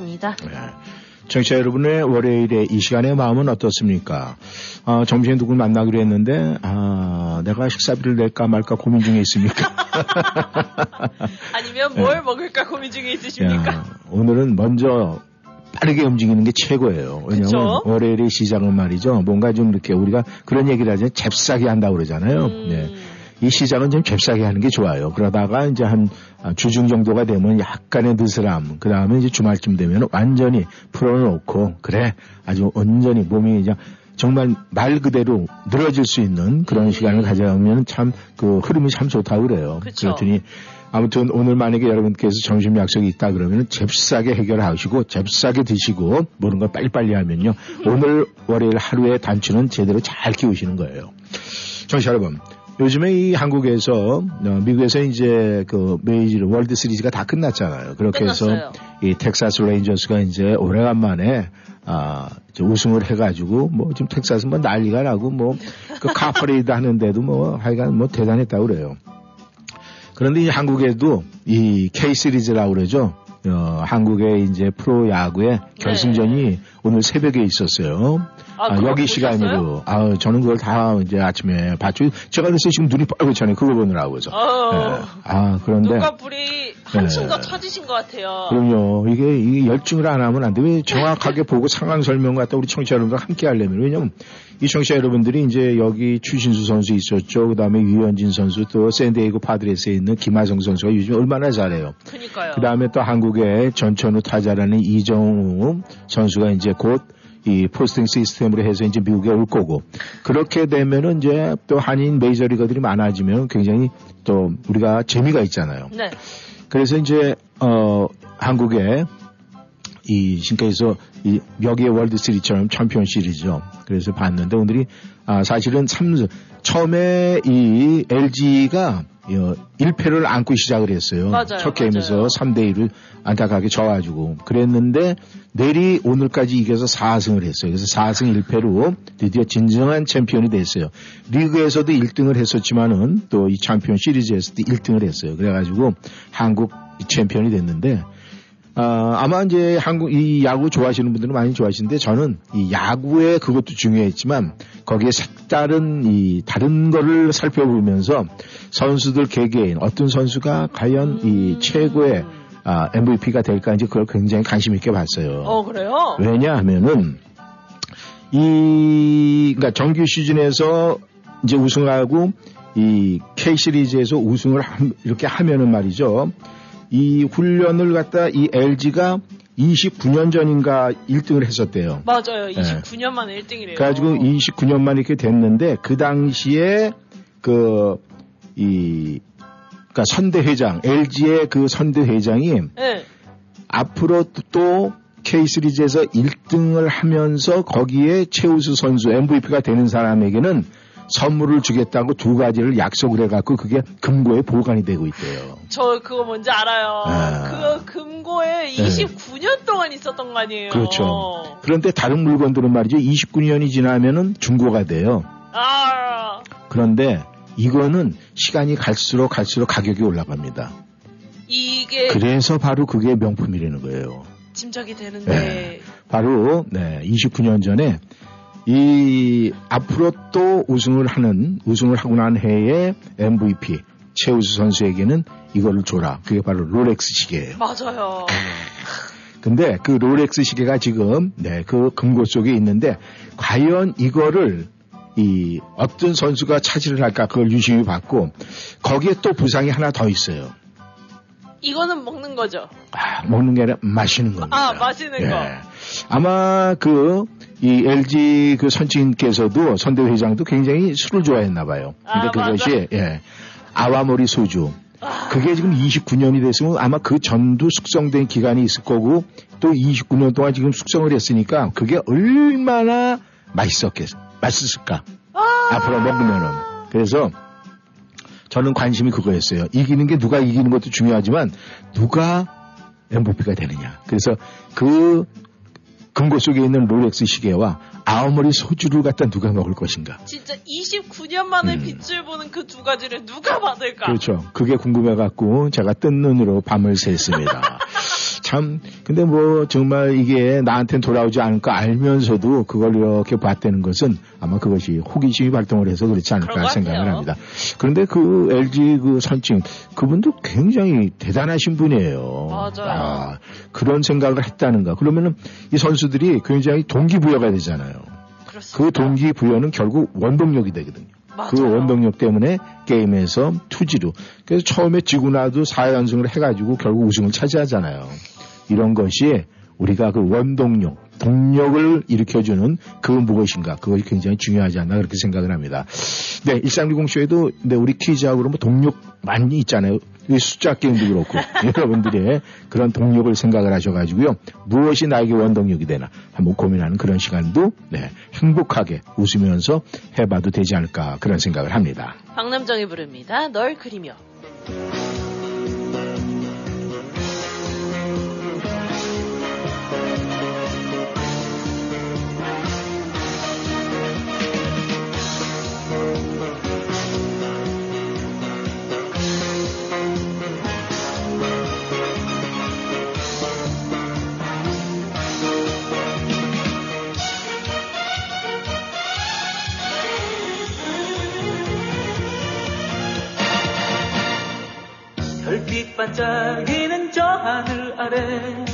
B: 마음 들었습니다.
A: 네. 청취자 여러분의 월요일에 이 시간의 마음은 어떻습니까? 어, 점심에 누굴 만나기로 했는데, 아, 내가 식사비를 낼까 말까 고민 중에 있습니까?
B: 아니면 뭘 먹을까 고민 중에 있으십니까?
A: 야, 오늘은 먼저 빠르게 움직이는 게 최고예요. 왜냐면
B: 그쵸?
A: 월요일의 시작은 말이죠. 뭔가 좀 이렇게 우리가 그런 얘기를 하죠. 잽싸게 한다고 그러잖아요.
B: 음.
A: 네. 이 시작은 좀 잽싸게 하는 게 좋아요. 그러다가 이제 한 아, 주중 정도가 되면 약간의 느슬함, 그 다음에 이제 주말쯤 되면 완전히 풀어놓고, 그래, 아주 온전히 몸이 이제 정말 말 그대로 늘어질 수 있는 그런 시간을 가져가면 참 그 흐름이 참 좋다고 그래요.
B: 그쵸.
A: 그렇더니 아무튼 오늘 만약에 여러분께서 점심 약속이 있다 그러면 잽싸게 해결하시고 잽싸게 드시고 모든 걸 빨리빨리 하면요. 오늘 월요일 하루의 단추는 제대로 잘 키우시는 거예요. 청취자 여러분. 요즘에 이 한국에서 어, 미국에서 이제 그 메이저 월드 시리즈가 다 끝났잖아요. 그렇게 해서
B: 끝났어요.
A: 이 텍사스 레인저스가 이제 오래간만에 아, 이제 우승을 해가지고 뭐 지금 텍사스 뭐 난리가 나고 뭐그 카퍼레이드 하는데도 뭐 하여간 뭐 대단했다고 그래요. 그런데 이 한국에도 이 K 시리즈라고 그러죠. 어, 한국의 이제 프로 야구의 결승전이 오늘 새벽에 있었어요.
B: 아,
A: 아, 여기? 시간으로. 아, 저는 그걸 다 이제 아침에 봤죠. 제가 그래서 지금 눈이 빨갛잖아요. 그거 보느라고 해서.
B: 어,
A: 예. 아, 그런데.
B: 불이 한층
A: 네.
B: 더 찾으신 것 같아요.
A: 그럼요. 이게, 이게 열중을 안 하면 안 돼. 왜 정확하게 보고 상황 설명 갖다 우리 청취자 여러분들 함께 하려면. 왜냐면 이 청취자 여러분들이 이제 여기 추신수 선수 있었죠. 그 다음에 유현진 선수 또 샌디에이고 파드레스에 있는 김하성 선수가 요즘 얼마나 잘해요.
B: 그니까요.
A: 그 다음에 또 한국의 전천후 타자라는 이정우 선수가 이제 곧 이 포스팅 시스템으로 해서 이제 미국에 올 거고 그렇게 되면은 이제 또 한인 메이저리거들이 많아지면 굉장히 또 우리가 재미가 있잖아요.
B: 네.
A: 그래서 이제 어 한국에 이 지금까지서 이 여기에 월드 시리즈처럼 챔피언 시리즈죠. 그래서 봤는데 오늘이 아 사실은 참 처음에 이 LG가 1패를 안고 시작을 했어요.
B: 맞아요,
A: 첫 게임에서
B: 맞아요.
A: 3대 1을 안타깝게 져가지고 그랬는데 내리 오늘까지 이겨서 4승을 했어요. 그래서 4승 1패로 드디어 진정한 챔피언이 됐어요. 리그에서도 1등을 했었지만은 또 이 챔피언 시리즈에서도 1등을 했어요. 그래가지고 한국 챔피언이 됐는데 아, 아마 이제 한국 이 야구 좋아하시는 분들은 많이 좋아하시는데 저는 이 야구에 그것도 중요했지만 거기에 색다른 이 다른 거를 살펴보면서 선수들 개개인 어떤 선수가 과연 이 최고의 아, MVP가 될까 이제 그걸 굉장히 관심 있게 봤어요.
B: 어, 그래요?
A: 왜냐하면은 이 그러니까 정규 시즌에서 이제 우승하고 이 K 시리즈에서 우승을 함- 이렇게 하면은 말이죠. 이 훈련을 갖다 이 LG가 29년 전인가 1등을 했었대요.
B: 맞아요.
A: 네.
B: 29년 만에 1등이래요.
A: 그래가지고 29년 만에 이렇게 됐는데 그 당시에 그 이 그러니까 선대 회장 LG의 그 선대 회장이
B: 네.
A: 앞으로 또 K 시리즈에서 1등을 하면서 거기에 최우수 선수 MVP가 되는 사람에게는 선물을 주겠다고 두 가지를 약속을 해갖고 그게 금고에 보관이 되고 있대요.
B: 저 그거 뭔지 알아요.
A: 아.
B: 그거 금고에 29년 동안 있었던 거 아니에요?
A: 그렇죠. 그런데 다른 물건들은 말이죠. 29년이 지나면은 중고가 돼요.
B: 아,
A: 그런데 이거는 시간이 갈수록 갈수록 가격이 올라갑니다.
B: 이게
A: 그래서 바로 그게 명품이라는 거예요.
B: 짐작이 되는데
A: 네. 바로 네, 29년 전에 이 앞으로 또 우승을 하는 우승을 하고 난 해에 MVP 최우수 선수에게는 이거를 줘라. 그게 바로 롤렉스 시계예요.
B: 맞아요.
A: 근데 그 롤렉스 시계가 지금 네, 그 금고 속에 있는데 과연 이거를 이 어떤 선수가 차지를 할까 그걸 유심히 봤고 거기에 또 부상이 하나 더 있어요.
B: 이거는 먹는 거죠.
A: 아, 먹는 게 아니라 마시는 겁니다.
B: 아, 마시는 거.
A: 예. 아마 그, 이 LG 그 선친께서도 선대 회 장도 굉장히 술을 좋아했나 봐요. 근데
B: 아,
A: 그것이, 예. 아와모리 소주. 그게 지금 29년이 됐으면 아마 그 전도 숙성된 기간이 있을 거고 또 29년 동안 지금 숙성을 했으니까 그게 얼마나 맛있었겠, 맛있을까. 앞으로 먹으면은. 그래서 저는 관심이 그거였어요. 이기는 게 누가 이기는 것도 중요하지만 누가 MVP가 되느냐. 그래서 그 금고 속에 있는 롤렉스 시계와 아오모리 소주를 갖다 누가 먹을 것인가.
B: 진짜 29년 만에 빛을 보는 그 두 가지를 누가 받을까?
A: 음. 그렇죠. 그게 궁금해갖고 제가 뜬 눈으로 밤을 샜습니다. 참, 근데 뭐 정말 이게 나한테는 돌아오지 않을 거 알면서도 그걸 이렇게 봤다는 것은 아마 그것이 호기심이 발동을 해서 그렇지 않을까 생각을 합니다. 그런데 그 LG 그 선칭 그분도 굉장히 대단하신 분이에요.
B: 맞아요.
A: 아, 그런 생각을 했다는가. 그러면은 이 선수들이 굉장히 동기부여가 되잖아요.
B: 그렇습니다.
A: 그 동기부여는 결국 원동력이 되거든요.
B: 맞아요.
A: 그 원동력 때문에 게임에서 투지로. 그래서 처음에 지고 나도 4연승을 해가지고 결국 우승을 차지하잖아요. 이런 것이 우리가 그 원동력, 동력을 일으켜주는 그 무엇인가, 그것이 굉장히 중요하지 않나 그렇게 생각을 합니다. 네, 1360쇼에도 네, 우리 퀴즈하고 그러면 동력 많이 있잖아요. 이 숫자 게임도 그렇고 여러분들의 그런 동력을 생각을 하셔가지고요. 무엇이 나에게 원동력이 되나 한번 고민하는 그런 시간도 네, 행복하게 웃으면서 해봐도 되지 않을까 그런 생각을 합니다.
B: 박남정이 부릅니다. 널 그리며.
G: 반짝이는 저 하늘 아래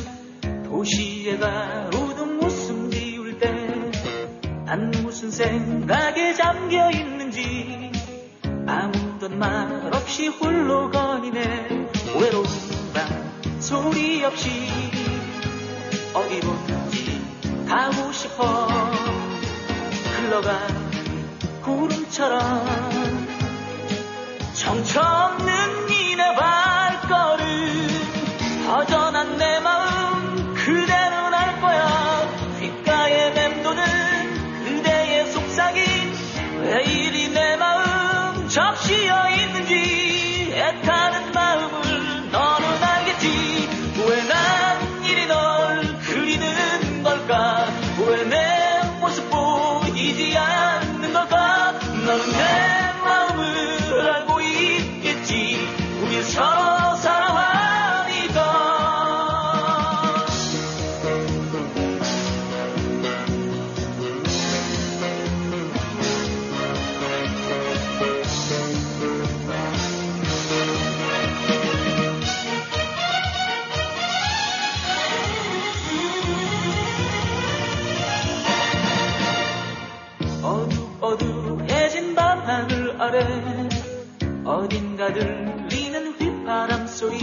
G: 도시의 가로등 웃음 지울 때 난 무슨 생각에 잠겨 있는지 아무런 말 없이 홀로 거니네. 외로운 밤 소리 없이 어디론지 가고 싶어. 흘러가는 구름처럼 정처 없는 어딘가 들리는 휘파람 소리.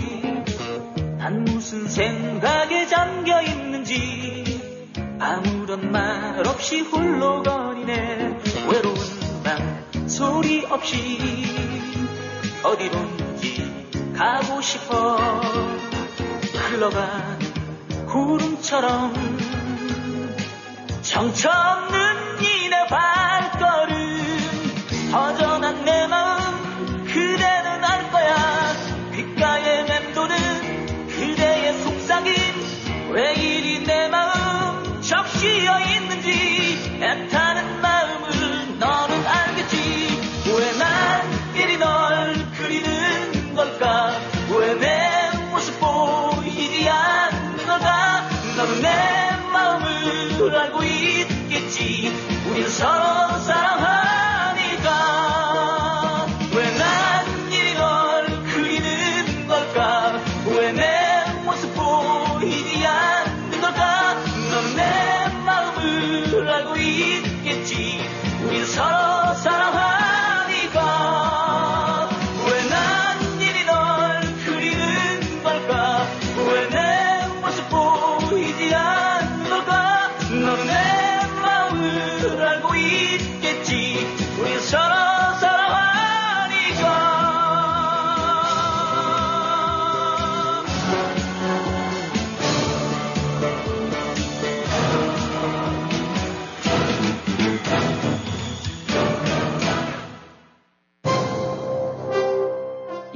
G: 난 무슨 생각에 잠겨 있는지 아무런 말 없이 홀로 거리네. 외로운 밤 소리 없이 어디론지 가고 싶어. 흘러간 구름처럼 정처 없는 이내 발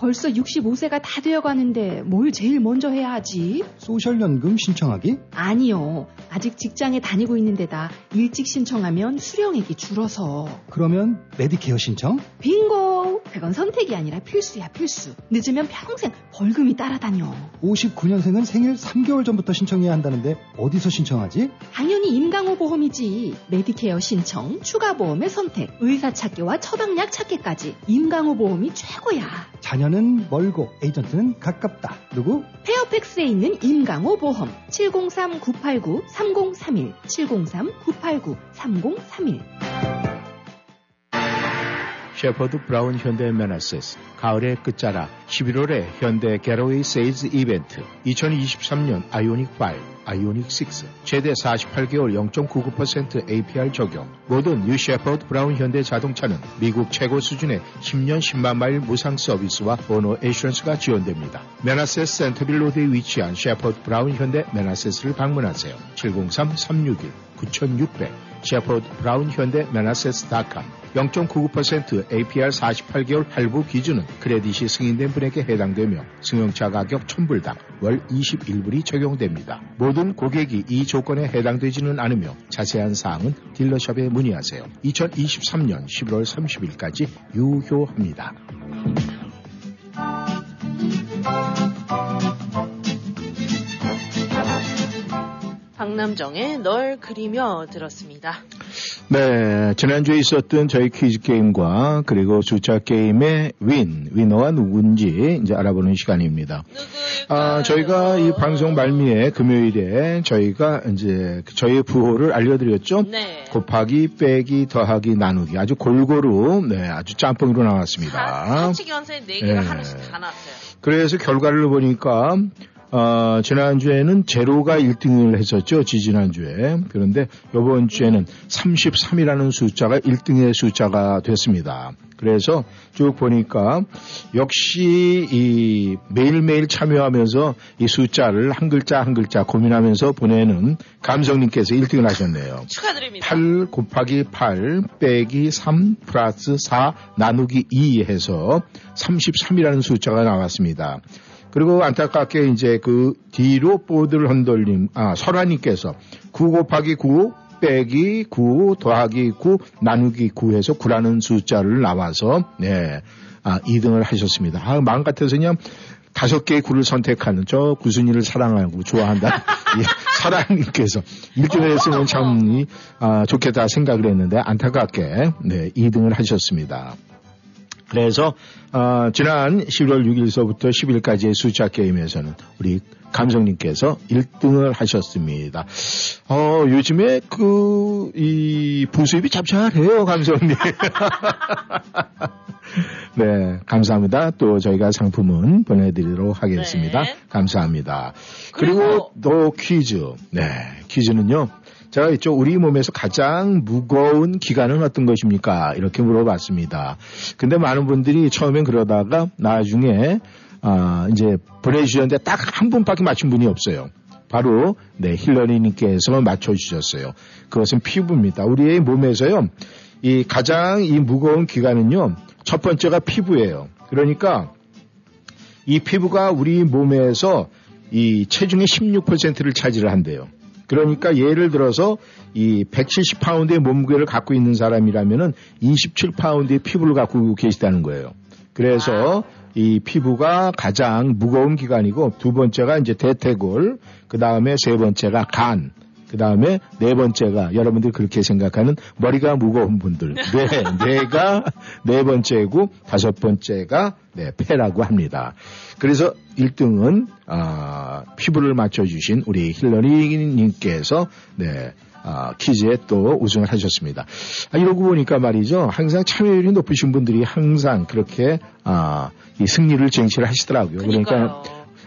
H: 벌써 65세가 다 되어가는데 뭘 제일 먼저 해야 하지?
I: social연금 신청하기?
H: 아니요. 아직 직장에 다니고 있는데다 일찍 신청하면 수령액이 줄어서.
I: 그러면 메디케어 신청?
H: 빙고! 그건 선택이 아니라 필수야, 필수. 늦으면 평생 벌금이 따라다녀.
I: 59년생은 생일 3개월 전부터 신청해야 한다는데 어디서 신청하지?
H: 당연히 임강호 보험이지. 메디케어 신청, 추가 보험의 선택, 의사 찾기와 처방약 찾기까지 임강호 보험이 최고야.
I: 자녀 는 멀고 에이전트는 가깝다. 누구?
H: 페어팩스에 있는 임강호 보험 703-989-3031 703-989-3031
A: Safford Brown 현대 Manassas 가을의 끝자락 11월에 현대 Getaway Sales Event 2023년 아이오닉 5, 아이오닉 6 최대 48개월 0.99% APR 적용 모든 new Safford Brown 현대 자동차는 미국 최고 수준의 10년 10만 마일 무상 서비스와 Owner Assurance가 지원됩니다. Manassas Centreville Road에 위치한 Safford Brown 현대 Manassas를 방문하세요. 703-361-9600 셰퍼드 브라운 현대 메나세스 닷컴 0.99% APR 48개월 할부 기준은 크레딧이 승인된 분에게 해당되며 승용차 가격 1000불당 월 21불이 적용됩니다. 모든 고객이 이 조건에 해당되지는 않으며 자세한 사항은 딜러샵에 문의하세요. 2023년 11월 30일까지 유효합니다.
B: 박남정의 널 그리며 들었습니다.
A: 네, 지난주에 있었던 저희 퀴즈 게임과 그리고 숫자 게임의 윈, 위너가 누군지 이제 알아보는 시간입니다. 아, 저희가 이 방송 말미에 금요일에 저희가 이제 저희의 부호를 알려드렸죠?
B: 네.
A: 곱하기, 빼기, 더하기, 나누기. 아주 골고루, 네, 아주 짬뽕으로 나왔습니다.
B: 사치기원세 4개가
A: 네.
B: 하나씩 다 나왔어요.
A: 그래서 결과를 보니까 어, 지난주에는 제로가 1등을 했었죠. 지지난주에. 그런데 이번 주에는 33이라는 숫자가 1등의 숫자가 됐습니다. 그래서 쭉 보니까 역시 이 매일매일 참여하면서 이 숫자를 한 글자 한 글자 고민하면서 보내는 감성님께서 1등을 하셨네요.
B: 축하드립니다.
A: 8 곱하기 8 빼기 3 플러스 4 나누기 2 해서 33이라는 숫자가 나왔습니다. 그리고 안타깝게 이제 그 뒤로 보드를 흔들림, 아, 설아님께서 9 곱하기 9 빼기 9 더하기 9 나누기 9 해서 9라는 숫자를 나와서, 네, 아, 2등을 하셨습니다. 아, 마음 같아서 그냥 다섯 개의 구를 선택하는 저 구순이를 사랑하고 좋아한다. 예, 설아님께서 1등을 했으면 참, 아, 좋겠다 생각을 했는데 안타깝게, 네, 2등을 하셨습니다. 그래서 어, 지난 11월 6일서부터 10일까지의 숫자 게임에서는 우리 감성님께서 1등을 하셨습니다. 어, 요즘에 그, 이, 부수입이 잡잘해요, 감성님. 네, 감사합니다. 또 저희가 상품은 보내드리도록 하겠습니다. 감사합니다. 그리고 또 퀴즈. 네, 퀴즈는요. 제가 있죠. 우리 몸에서 가장 무거운 기관은 어떤 것입니까? 이렇게 물어봤습니다. 근데 많은 분들이 처음엔 그러다가 나중에 아, 이제 보내주셨는데 딱 한 분밖에 맞춘 분이 없어요. 바로 네 힐러리님께서 맞춰주셨어요. 그것은 피부입니다. 우리의 몸에서요, 이 가장 이 무거운 기관은요, 첫 번째가 피부예요. 그러니까 이 피부가 우리 몸에서 이 체중의 16%를 차지를 한대요. 그러니까 예를 들어서 이 170파운드의 몸무게를 갖고 있는 사람이라면은 27파운드의 피부를 갖고 계시다는 거예요. 그래서 이 피부가 가장 무거운 기관이고 두 번째가 이제 대퇴골, 그 다음에 세 번째가 간, 그 다음에 네 번째가 여러분들이 그렇게 생각하는 머리가 무거운 분들. 네, 네가 네 번째고 다섯 번째가 네, 폐라고 합니다. 그래서 1등은 아, 피부를 맞춰주신 우리 힐러리님께서 네, 아, 퀴즈에 또 우승을 하셨습니다. 아, 이러고 보니까 말이죠. 항상 참여율이 높으신 분들이 항상 그렇게 아, 이 승리를 쟁취를 하시더라고요. 그러니까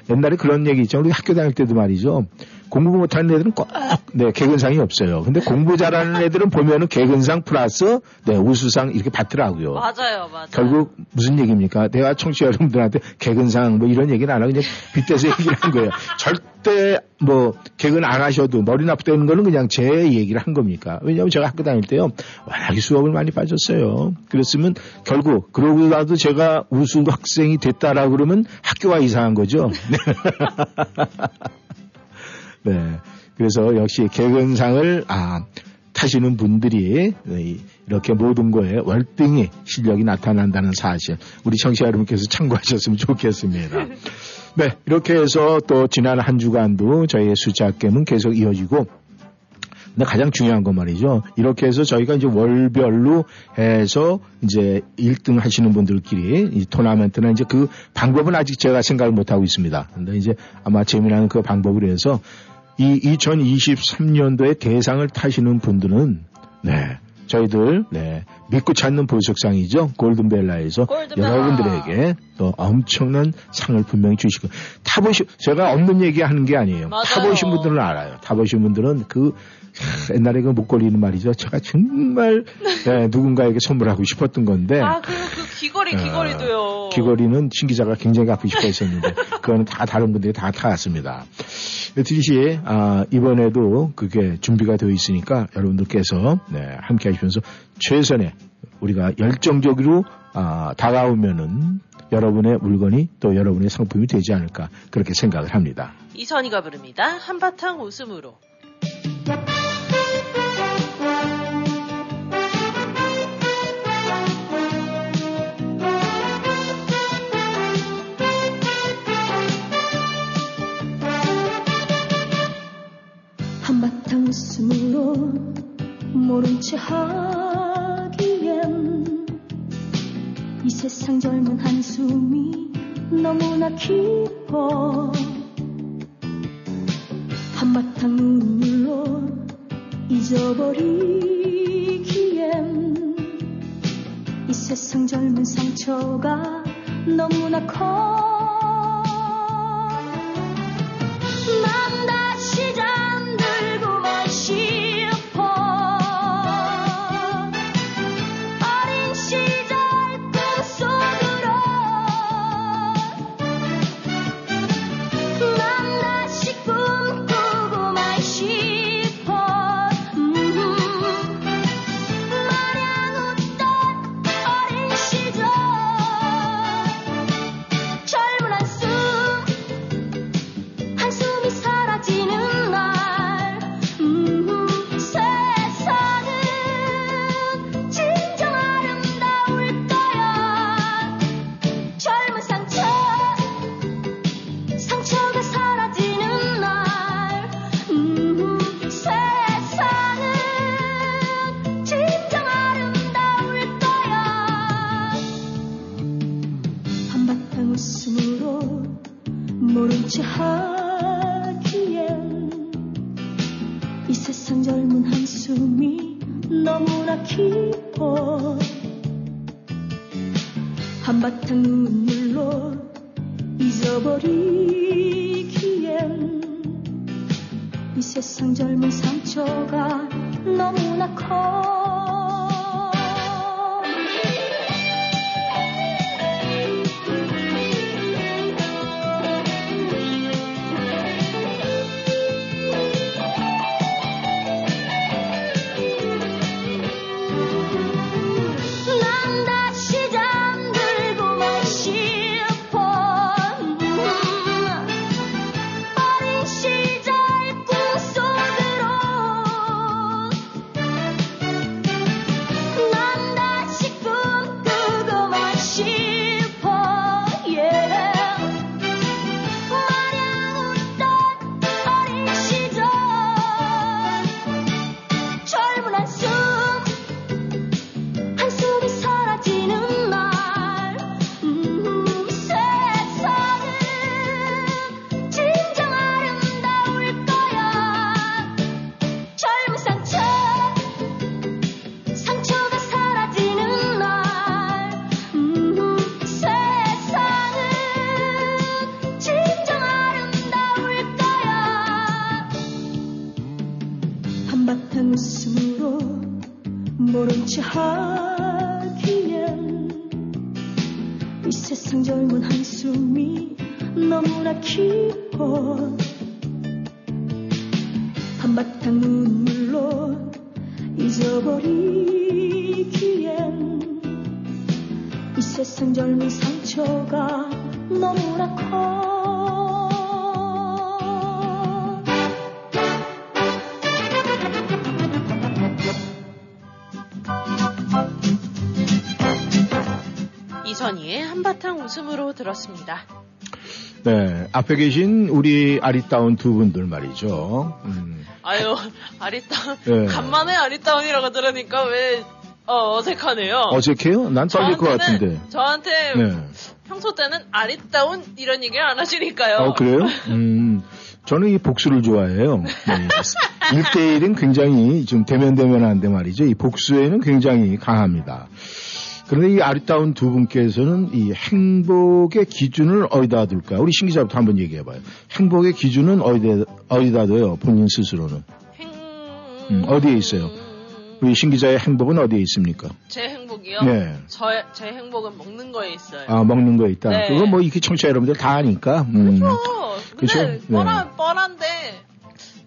A: 옛날에 그런 얘기 있죠. 우리 학교 다닐 때도 말이죠. 공부 못하는 애들은 꼭, 네, 개근상이 없어요. 근데 공부 잘하는 애들은 보면은 개근상 플러스, 네, 우수상 이렇게 받더라고요.
B: 맞아요, 맞아요.
A: 결국 무슨 얘기입니까? 내가 청취자 여러분들한테 개근상 뭐 이런 얘기는 안 하고 그냥 빗대서 얘기를 한 거예요. 절대 뭐 개근 안 하셔도 머리 나쁘다는 거는 그냥 제 얘기를 한 겁니까? 왜냐하면 제가 학교 다닐 때요. 워낙에 수업을 많이 빠졌어요. 그랬으면 결국 그러고라도 제가 우수 학생이 됐다라고 그러면 학교가 이상한 거죠. 네. 그래서 역시 개근상을 아 타시는 분들이 이- 이렇게 모든 거에 월등히 실력이 나타난다는 사실 우리 청취자 여러분께서 참고하셨으면 좋겠습니다. 네, 이렇게 해서 또 지난 한 주간도 저희의 숫자 게임은 계속 이어지고 근데 가장 중요한 건 말이죠. 이렇게 해서 저희가 이제 월별로 해서 이제 1등 하시는 분들끼리 이 토너먼트나 이제 그 방법은 아직 제가 생각을 못 하고 있습니다. 근데 이제 아마 재미나는 그 방법을 해서 이 2023년도에 대상을 타시는 분들은 네. 저희들 네 믿고 찾는 보석상이죠 골든벨라에서
B: 골든벨라.
A: 여러분들에게 또 엄청난 상을 분명히 주시고 타보시 제가 없는 얘기 하는 게 아니에요
B: 맞아요.
A: 타보신 분들은 알아요 타보신 분들은 그 하, 옛날에 그 목걸이는 말이죠 제가 정말 네, 누군가에게 선물하고 싶었던 건데
B: 아, 그리고 그 귀걸이,
A: 어,
B: 귀걸이도요.
A: 귀걸이는 신 기자가 굉장히 갖고 싶어 했었는데 그거는 다 다른 분들이 다 타왔습니다. 드리시 아, 이번에도 그게 준비가 되어 있으니까 여러분들께서 네, 함께 하시면서 최선의 우리가 열정적으로 아, 다가오면은 여러분의 물건이 또 여러분의 상품이 되지 않을까 그렇게 생각을 합니다.
B: 이선희가 부릅니다. 한바탕 웃음으로.
C: 웃음으로 모른 채 하기엔 이 세상 젊은 한숨이 너무나 깊어 한바탕 눈물로 잊어버리기엔 이 세상 젊은 상처가 너무나 커
J: 유치하기엔 이 세상 젊은 한숨이 너무나 깊어. 한바탕 눈물로 잊어버리기엔 이 세상 젊은 상처가 너무나 커
B: 선희의 한바탕 웃음으로 들었습니다.
A: 네, 앞에 계신 우리 아리따운 두 분들 말이죠. 음,
B: 아유, 아리따운.
A: 네.
B: 간만에 아리따운이라고 들으니까 왜, 어, 어색하네요.
A: 어색해요? 난 떨릴 것 같은데.
B: 저한테
A: 네.
B: 평소 때는 아리따운 이런 얘기를 안 하시니까요.
A: 어, 그래요? 음, 저는 이 복수를 좋아해요. 네. 1대1은 굉장히 좀 대면대면한데 말이죠. 이 복수에는 굉장히 강합니다. 그런데 이 아리따운 두 분께서는 이 행복의 기준을 어디다 둘까? 우리 신 기자부터 한번 얘기해봐요. 행복의 기준은 어디다, 어디다 둬요? 본인 스스로는. 음, 어디에 있어요? 우리 신 기자의 행복은 어디에 있습니까?
B: 제 행복이요?
A: 네.
B: 저의, 제 행복은 먹는 거에 있어요.
A: 아, 먹는 거 있다.
B: 네.
A: 그거 뭐 이렇게 청취자 여러분들 다 아니까. 음.
B: 어,
A: 그쵸?
B: 근데
A: 네.
B: 뻔한, 뻔한데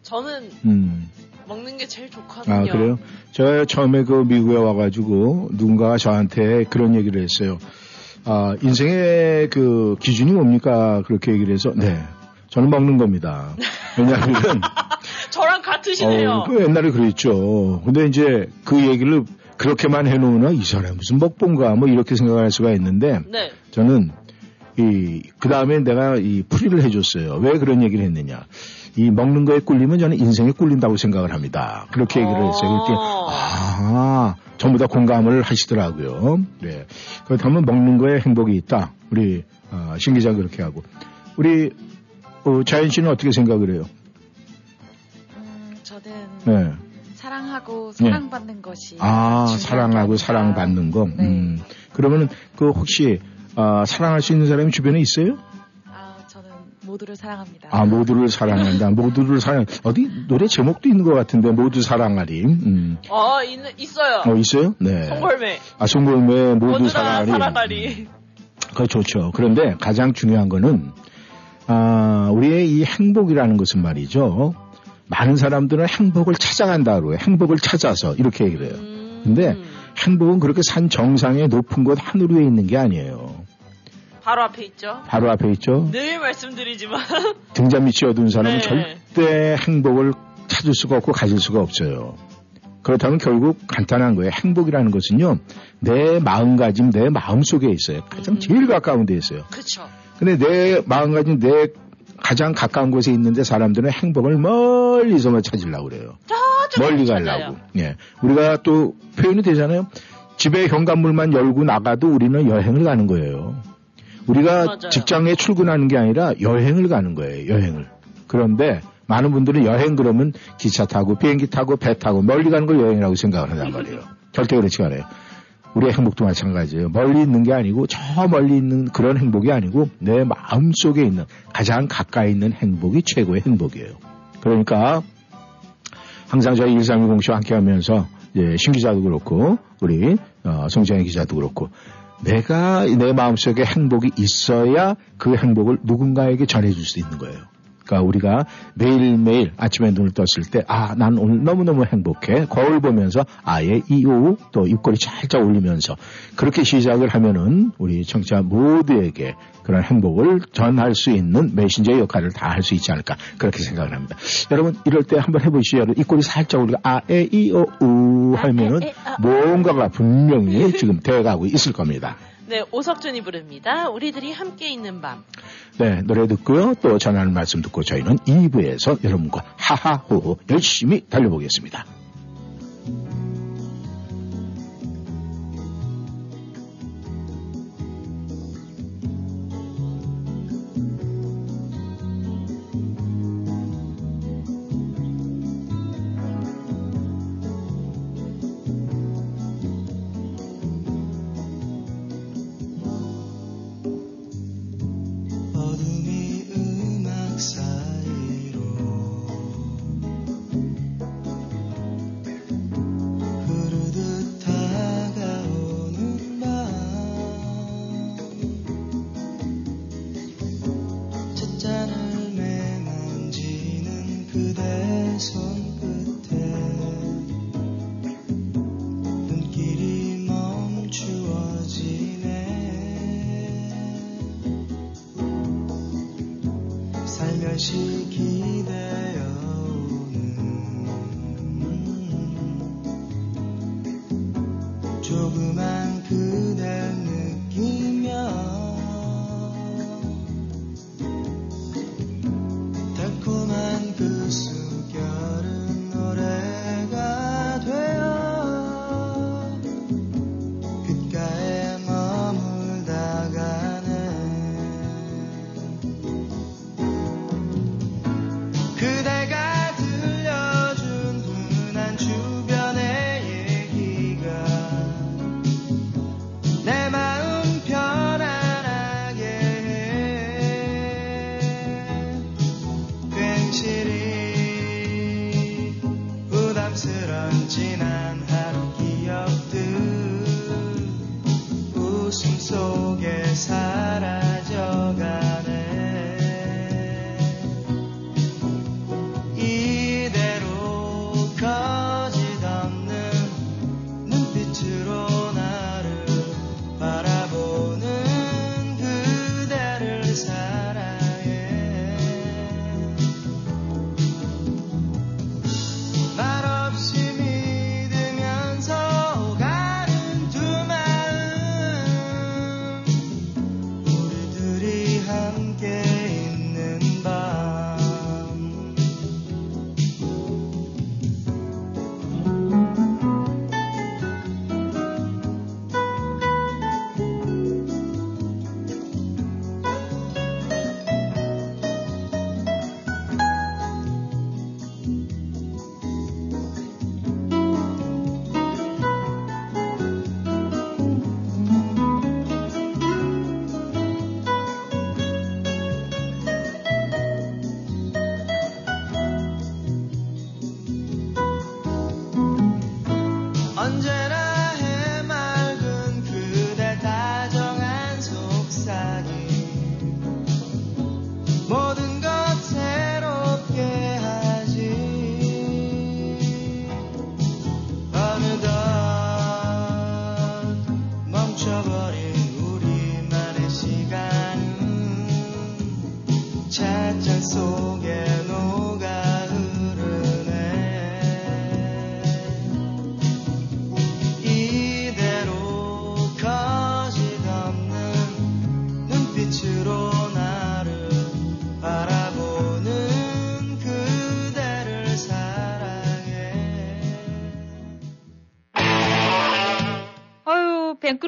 B: 저는
A: 음.
B: 먹는 게 제일 좋거든요.
A: 아, 그래요? 제가 처음에 그 미국에 와가지고 누군가가 저한테 그런 얘기를 했어요. 아, 인생의 그 기준이 뭡니까? 그렇게 얘기를 해서, 네. 저는 먹는 겁니다. 왜냐하면,
B: 저랑 같으시네요.
A: 어, 그 옛날에 그랬죠. 근데 이제 그 얘기를 그렇게만 해놓으면 이 사람 무슨 먹본가 뭐 이렇게 생각할 수가 있는데,
B: 네.
A: 저는 이, 그 다음에 내가 이 풀이를 해줬어요. 왜 그런 얘기를 했느냐. 이 먹는 거에 꿀리면 저는 인생에 꿀린다고 생각을 합니다. 그렇게 얘기를 했어요. 그렇게, 아, 전부 다 공감을 하시더라고요. 네. 그렇다면 먹는 거에 행복이 있다. 우리, 아, 신 기자 그렇게 하고. 우리, 어, 자연 씨는 어떻게 생각을 해요?
C: 저는
A: 네.
C: 사랑하고
A: 네.
C: 사랑받는 것이
A: 아, 사랑하고. 사랑받는 거.
C: 네.
A: 음. 그러면은 그 혹시, 아, 사랑할 수 있는 사람이 주변에 있어요?
C: 모두를 사랑합니다.
A: 아, 모두를 사랑한다. 모두를 사랑, 어디 노래 제목도 있는 것 같은데, 모두 사랑하리. 음.
B: 어, 있, 있어요.
A: 어, 있어요? 네.
B: 송골매.
A: 아, 송골매 모두 사랑하리.
B: 사랑하리.
A: 그거 좋죠. 그런데 가장 중요한 거는, 아, 우리의 이 행복이라는 것은 말이죠. 많은 사람들은 행복을 찾아간다 그래요. 행복을 찾아서 이렇게 얘기를 해요. 근데 행복은 그렇게 산 정상의 높은 곳 하늘 위에 있는 게 아니에요.
B: 바로 앞에 있죠.
A: 바로 앞에 있죠.
B: 늘 말씀드리지만.
A: 등잔 밑이 어두운 사람은
B: 네.
A: 절대 행복을 찾을 수가 없고 가질 수가 없어요. 그렇다면 결국 간단한 거예요. 행복이라는 것은요, 내 마음가짐, 내 마음 속에 있어요. 가장 제일 가까운 데 있어요.
B: 그쵸.
A: 근데 내 마음가짐, 내 가장 가까운 곳에 있는데 사람들은 행복을 멀리서만 찾으려고 그래요. 멀리 가려고. 예. 우리가 또 표현이 되잖아요. 집에 현관문만 열고 나가도 우리는 여행을 가는 거예요. 우리가
B: 맞아요.
A: 직장에 출근하는 게 아니라 여행을 가는 거예요. 여행을. 그런데 많은 분들은 여행 그러면 기차 타고 비행기 타고 배 타고 멀리 가는 걸 여행이라고 생각을 한단 말이에요. 절대 그렇지 않아요. 우리의 행복도 마찬가지예요. 멀리 있는 게 아니고 저 멀리 있는 그런 행복이 아니고 내 마음 속에 있는 가장 가까이 있는 행복이 최고의 행복이에요. 그러니까 항상 저희 1310쇼 함께 하면서 예, 신 기자도 그렇고 우리 어, 송정혜 기자도 그렇고 내가 내 마음속에 행복이 있어야 그 행복을 누군가에게 전해줄 수 있는 거예요. 그러니까 우리가 매일매일 아침에 눈을 떴을 때, 아, 난 오늘 너무너무 행복해. 거울 보면서 아예 이오 또 입꼬리 살짝 올리면서 그렇게 시작을 하면은 우리 청취자 모두에게 그런 행복을 전할 수 있는 메신저의 역할을 다 할 수 있지 않을까 그렇게 생각을 합니다. 여러분 이럴 때 한번 해보시죠. 입꼬리 살짝 올리고 아에 이오 우 하면은 뭔가가 분명히 지금 되어가고 있을 겁니다.
B: 네, 오석준이 부릅니다. 우리들이 함께 있는 밤.
A: 네, 노래 듣고요. 또 전하는 말씀 듣고 저희는 2부에서 여러분과 하하호호 열심히 달려보겠습니다.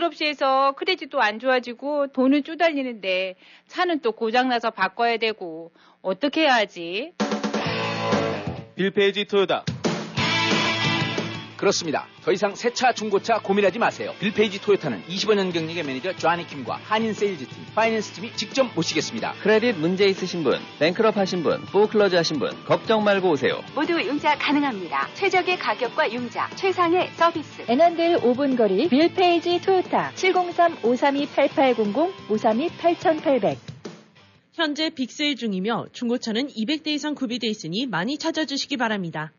K: bankruptcy에서
L: credit도 안 좋아지고 돈은 쪼달리는데 차는 또 고장나서 바꿔야 되고 어떻게 해야 하지?
M: Bill Page Toyota. 그렇습니다. 더 이상 새 차 중고차 고민하지 마세요. Bill Page Toyota는 25년 경력의 매니저 조아니 킴과 한인 세일즈팀, finance 팀이 직접 모시겠습니다.
N: 크레딧 문제 있으신 분, bankrupt 하신 분, foreclosure 하신 분, 걱정 말고 오세요.
O: 모두 융자 가능합니다. 최적의 가격과 융자, 최상의 서비스.
P: 애난데일 5분 거리 Bill Page Toyota 703-532-8800, 532-8800.
B: 현재 빅세일 중이며 중고차는 200대 이상 구비돼 있으니 많이 찾아주시기 바랍니다.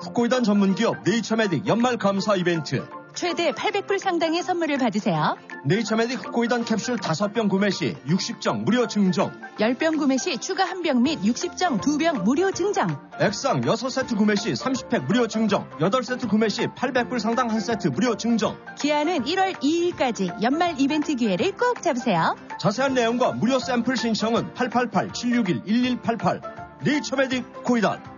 Q: 후코이단 전문기업 네이처메딕 연말 감사 이벤트
R: 최대 800불 상당의 선물을 받으세요.
Q: 네이처메딕 후코이단 캡슐 5병 구매 시 60정 무료 증정
R: 10병 구매 시 추가 1병 및 60정 2병 무료 증정.
Q: 액상 6세트 구매 시 30팩 무료 증정 8세트 구매 시 800불 상당 1세트 무료 증정
R: 기한은 1월 2일까지 연말 이벤트 기회를 꼭 잡으세요.
Q: 자세한 내용과 무료 샘플 신청은 888-761-1188 네이처메딕 코이단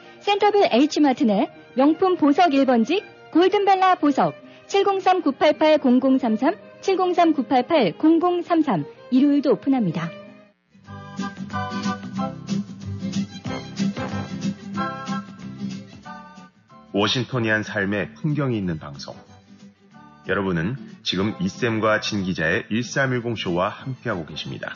S: 센터블 H마트 내 명품 보석 1번지 골든벨라 보석 703-988-0033 703-988-0033 일요일도 오픈합니다.
T: 워싱턴이한 삶의 풍경이 있는 방송. 여러분은 지금 이쌤과 진 기자의 1310쇼와 함께하고 계십니다.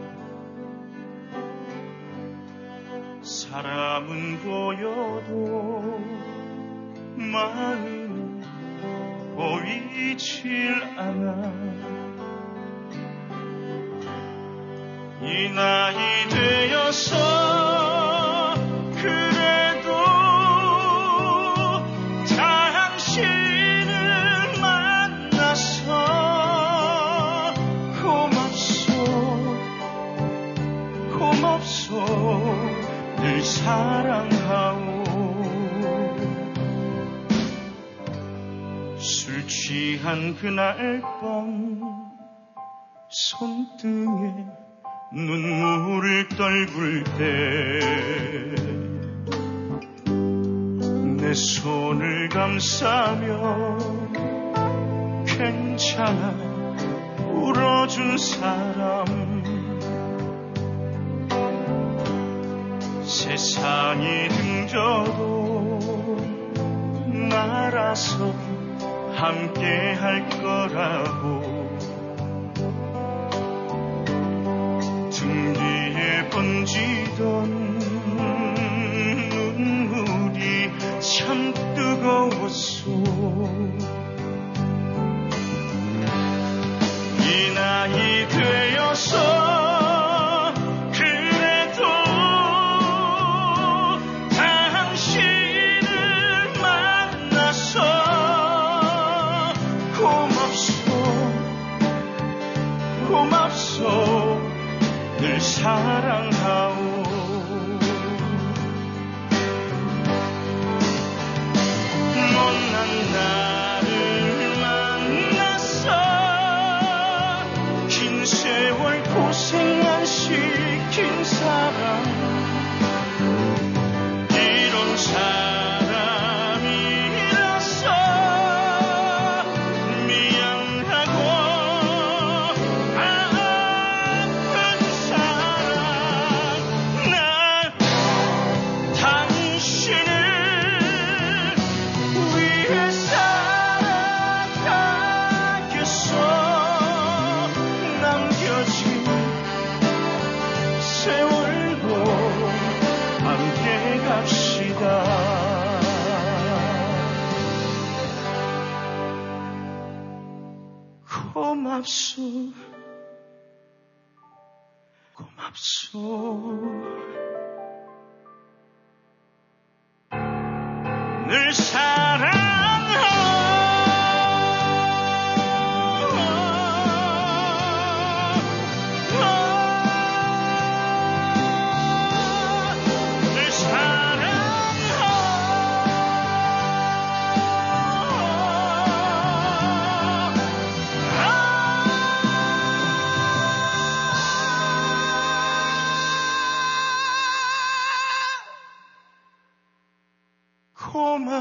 U: 사람은 보여도 마음은 보이질 않아. 이 나이 되어서 사랑하오. 술 취한 그날 밤 손등에 눈물을 떨굴 때 내 손을 감싸며 괜찮아 울어준 사람 세상이 등져도 날아서 함께 할 거라고. 등 뒤에 번지던 눈물이 참 뜨거웠소. 이 나이 되어서 고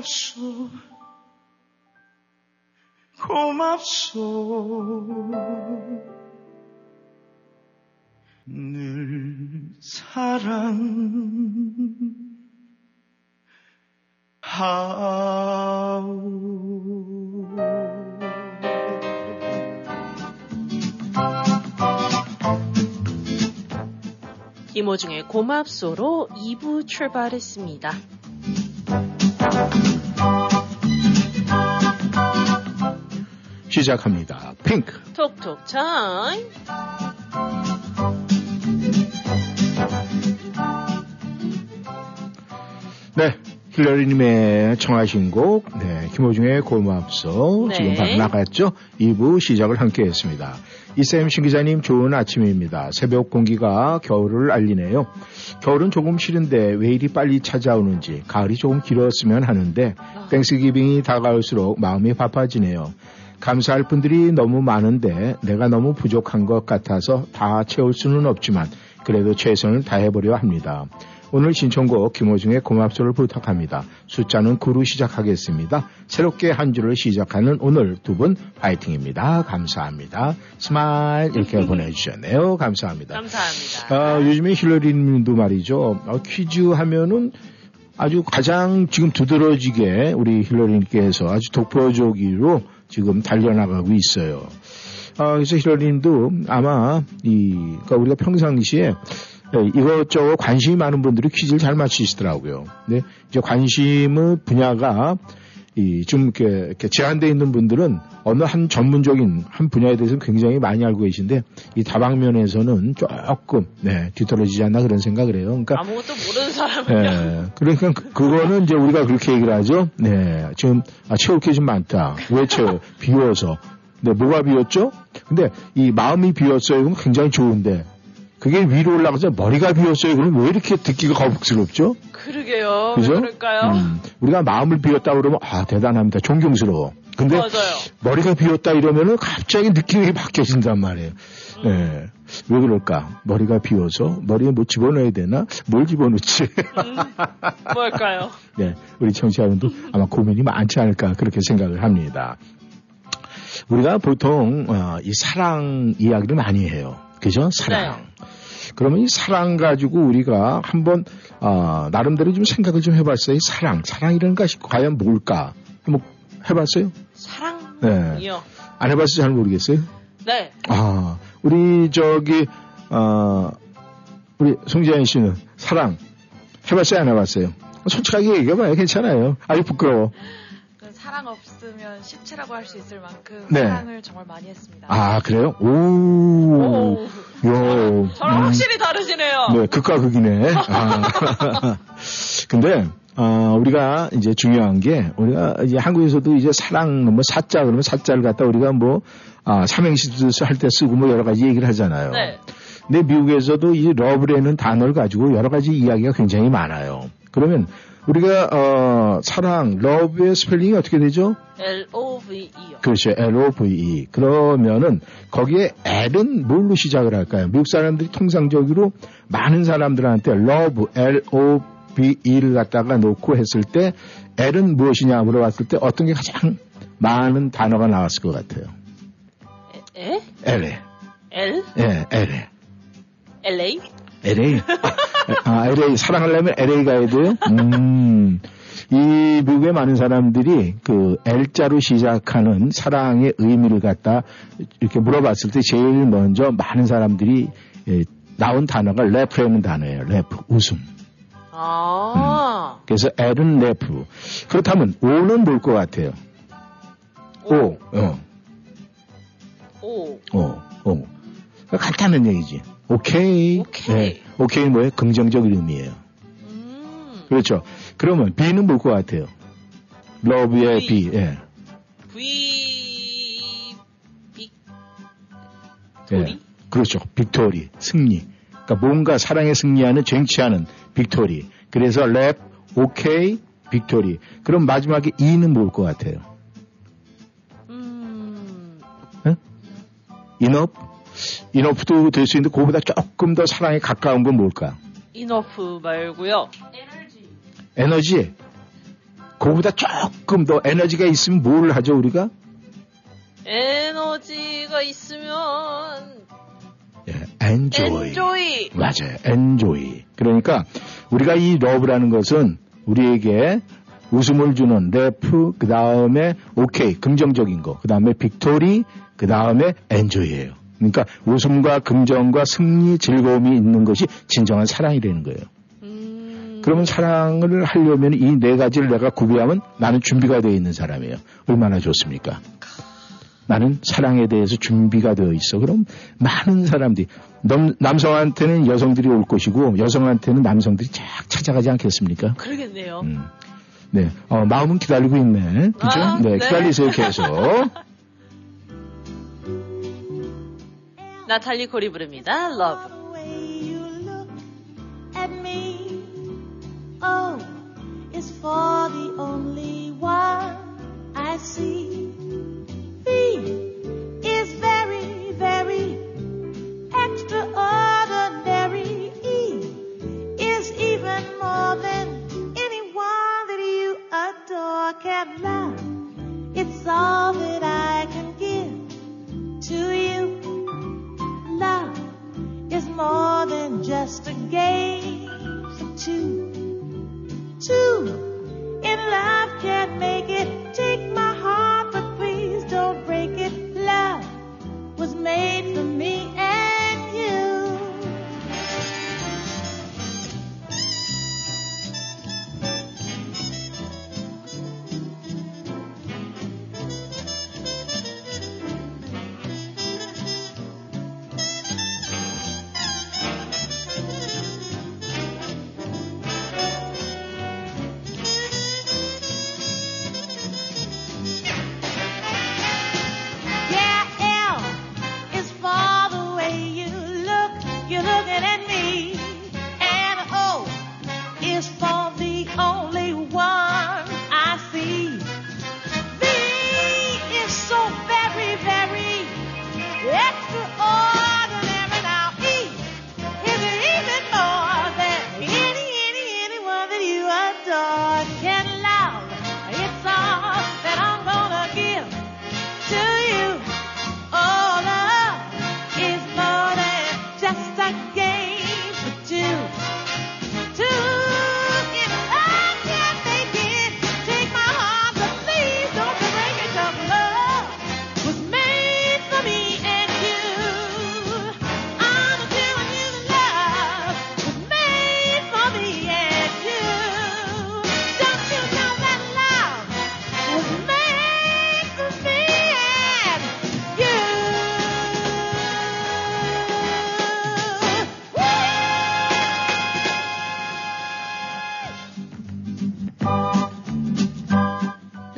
U: 고맙소. 고맙소. 늘 사랑하오.
B: 김호중의 고맙소로 2부 출발했습니다.
A: 시작합니다. 핑크.
B: 톡톡 타임.
A: 네. 힐러리님의 청하신 곡, 네, 김호중의 고맙소.
B: 네.
A: 지금 바로 나갔죠? 2부 시작을 함께 했습니다. 이쌤 신 기자님 좋은 아침입니다. 새벽 공기가 겨울을 알리네요. 겨울은 조금 싫은데 왜 이리 빨리 찾아오는지 가을이 조금 길었으면 하는데 Thanksgiving이 다가올수록 마음이 바빠지네요. 감사할 분들이 너무 많은데 내가 너무 부족한 것 같아서 다 채울 수는 없지만 그래도 최선을 다해보려 합니다. 오늘 신청곡 김호중의 고맙소를 부탁합니다. 숫자는 9로 시작하겠습니다. 새롭게 한 주를 시작하는 오늘 두 분 파이팅입니다. 감사합니다. smile 이렇게 보내주셨네요. 감사합니다.
B: 감사합니다.
A: 아, 요즘에 힐러리 님도 말이죠. 어, 퀴즈 하면은 아주 가장 지금 두드러지게 우리 힐러리님께서 아주 독보적으로 지금 달려나가고 있어요. 아, 그래서 힐러리님도 아마 이, 그러니까 우리가 평상시에 예, 이것저것 관심이 많은 분들이 퀴즈를 잘 맞히시더라고요. 네, 이제 관심의 분야가 이좀 이렇게, 이렇게 제한되어 있는 분들은 어느 한 전문적인 한 분야에 대해서 굉장히 많이 알고 계신데 이 다방면에서는 조금 네, 뒤떨어지지 않나 그런 생각을 해요. 그러니까
B: 아무것도 모르는 사람은요.
A: 예, 그러니까 그- 그거는 이제 우리가 그렇게 얘기를 하죠. 네, 지금 아, 채울 게 좀 많다. 왜 채워? 비워서. 네, 뭐가 비었죠? 근데 이 마음이 비었어요. 그럼 굉장히 좋은데 그게 위로 올라가서 머리가 비었어요. 그럼 왜 이렇게 듣기가 거북스럽죠?
B: 그러게요.
A: 그죠?
B: 왜 그럴까요?
A: 음, 우리가 마음을 비웠다 그러면 아 대단합니다. 존경스러워. 근데
B: 맞아요.
A: 머리가 비었다 이러면은 갑자기 느낌이 바뀌어진단 말이에요. 네. 왜 그럴까? 머리가 비어서 머리에 뭐 집어넣어야 되나? 뭘 집어넣지?
B: 뭘까요?
A: 네. 우리 청취자분도 아마 고민이 많지 않을까 그렇게 생각을 합니다. 우리가 보통 어, 이 사랑 이야기를 많이 해요. 그죠? 사랑. 그러면 이 사랑 가지고 우리가 한번 어, 나름대로 좀 생각을 좀 해봤어요. 이 사랑, 사랑이라는 것이 과연 뭘까? 한번 해봤어요?
B: 사랑이요.
A: 네. 안 해봐서 잘 모르겠어요.
B: 네.
A: 아, 우리 저기 어, 우리 송지현 씨는 사랑 해봤어요? 안 해봤어요? 솔직하게 얘기해봐요. 괜찮아요. 아주 부끄러워.
C: 그 사랑 없으면 십체라고 할 수 있을 만큼
A: 네.
C: 사랑을 정말 많이 했습니다.
A: 아, 그래요? 오, 요.
B: 저랑
A: 음,
B: 확실히 다르시네요.
A: 네, 극과 극이네. 아. 근데, 어, 우리가 이제 중요한 게, 우리가 이제 한국에서도 이제 사랑, 뭐 사자, 그러면 사자를 갖다 우리가 뭐, 아, 삼행시도 할 때 쓰고 뭐 여러 가지 얘기를 하잖아요.
B: 네.
A: 근데 미국에서도 이 love라는 단어를 가지고 여러 가지 이야기가 굉장히 많아요. 그러면 우리가, 어, 사랑, love의 스펠링이 어떻게 되죠?
B: L-O-V-E요.
A: 그렇죠. L-O-V-E. 그러면은 거기에 L은 뭘로 시작을 할까요? 미국 사람들이 통상적으로 많은 사람들한테 love, L-O-V-E를 갖다가 놓고 했을 때 L은 무엇이냐 물어봤을 때 어떤 게 가장 많은 단어가 나왔을 것 같아요.
B: 에?
A: LA.
B: L?
A: 예, LA.
B: LA?
A: LA. 아, LA. 사랑하려면 LA 가야 돼요? 음. 이 미국의 많은 사람들이 그 L자로 시작하는 사랑의 의미를 갖다 이렇게 물어봤을 때 제일 먼저 많은 사람들이 예, 나온 단어가 래프라는 단어예요. 래프. 웃음.
B: 아.
A: 그래서 L은 래프. 그렇다면 O는 뭘 것 같아요? O. 어.
B: 오.
A: 오, 오. 간단한 얘기지. 오케이.
B: 오케이.
A: 네. 오케이 뭐예요? 긍정적 의미예요.
B: 음.
A: 그렇죠. 그러면 V는 뭘 것 같아요? love의 V. 예.
B: V. 빅.
A: 예. 그렇죠. victory. 승리. 그러니까 뭔가 사랑에 승리하는 쟁취하는 victory. 그래서 laugh, 오케이, victory. 그럼 마지막에 E는 뭘 것 같아요?
B: 음.
A: 응? enough? enough도 될 수 있는데 그거보다 조금 더 사랑에 가까운 건 뭘까?
B: enough 말고요.
A: 에너지. 그거보다 조금 더 에너지가 있으면 뭘 하죠, 우리가?
B: 에너지가 있으면
A: enjoy.
B: enjoy.
A: 맞아요. enjoy. 그러니까 우리가 이 love라는 것은 우리에게 웃음을 주는 laugh, 그 다음에 오케이, 긍정적인 거, 그 다음에 victory, 그 다음에 enjoy예요. 그러니까 웃음과 긍정과 승리, 즐거움이 있는 것이 진정한 사랑이라는 거예요. 그러면 사랑을 하려면 이 네 가지를 내가 구비하면 나는 준비가 되어 있는 사람이에요. 얼마나 좋습니까? 나는 사랑에 대해서 준비가 되어 있어. 그럼 많은 사람들이 남, 남성한테는 여성들이 올 것이고 여성한테는 남성들이 쫙 찾아가지 않겠습니까?
B: 그러겠네요.
A: 네, 어, 마음은 기다리고 있네. 그죠?
B: 아,
A: 네,
B: 네.
A: 기다리세요 계속.
B: 나탈리 코리 부릅니다. Love.
J: is oh, for the only one I see. V is very, very extraordinary. E is even more than anyone that you adore can love. It's all that I can give to you love is more than just a game. Two, two in love can't make it. Take my heart, but please don't break it. Love was made for me.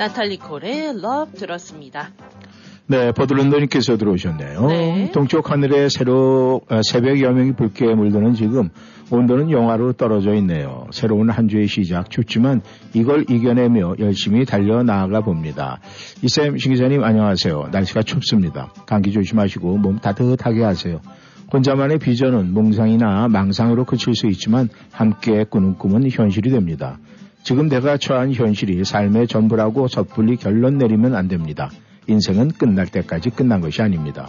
B: 나탈리 콜의 Love 들었습니다.
A: 네, 버들런더님께서 들어오셨네요.
B: 네.
A: 동쪽 하늘에 새로 어, 새벽 여명이 붉게 물드는 지금 온도는 영하로 떨어져 있네요. 새로운 한 주의 시작 춥지만 이걸 이겨내며 열심히 달려 나아가 봅니다. 이쌤 신 기자님 안녕하세요. 날씨가 춥습니다. 감기 조심하시고 몸 따뜻하게 하세요. 혼자만의 비전은 몽상이나 망상으로 그칠 수 있지만 함께 꾸는 꿈은 현실이 됩니다. 지금 내가 처한 현실이 삶의 전부라고 섣불리 결론 내리면 안 됩니다. 인생은 끝날 때까지 끝난 것이 아닙니다.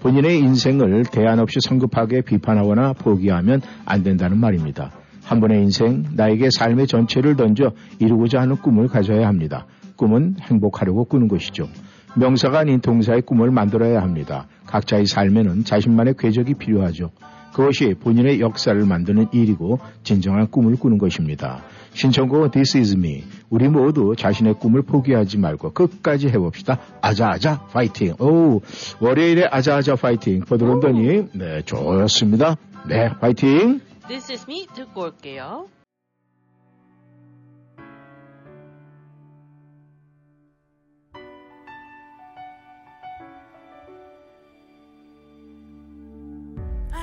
A: 본인의 인생을 대안 없이 성급하게 비판하거나 포기하면 안 된다는 말입니다. 한 번의 인생, 나에게 삶의 전체를 던져 이루고자 하는 꿈을 가져야 합니다. 꿈은 행복하려고 꾸는 것이죠. 명사가 아닌 동사의 꿈을 만들어야 합니다. 각자의 삶에는 자신만의 궤적이 필요하죠. 그것이 본인의 역사를 만드는 일이고 진정한 꿈을 꾸는 것입니다. 신청곡 This is me. 우리 모두 자신의 꿈을 포기하지 말고 끝까지 해봅시다. 아자아자 파이팅. 오 월요일에 아자아자 파이팅. 버드런더님 네 좋습니다. 네 파이팅.
B: This is me 듣고 올게요.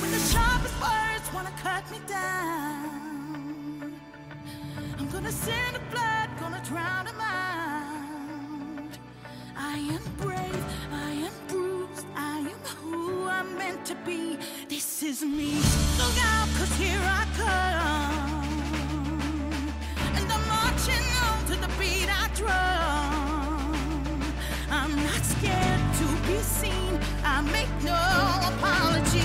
J: When the sharpest words wanna cut me down, I'm gonna send the blood, gonna drown them out. I am brave, I am bruised, I am who I'm meant to be. This is me. Look out, cause here I come. And I'm marching on to the beat I drum. I'm not scared to be seen. I make no apologies.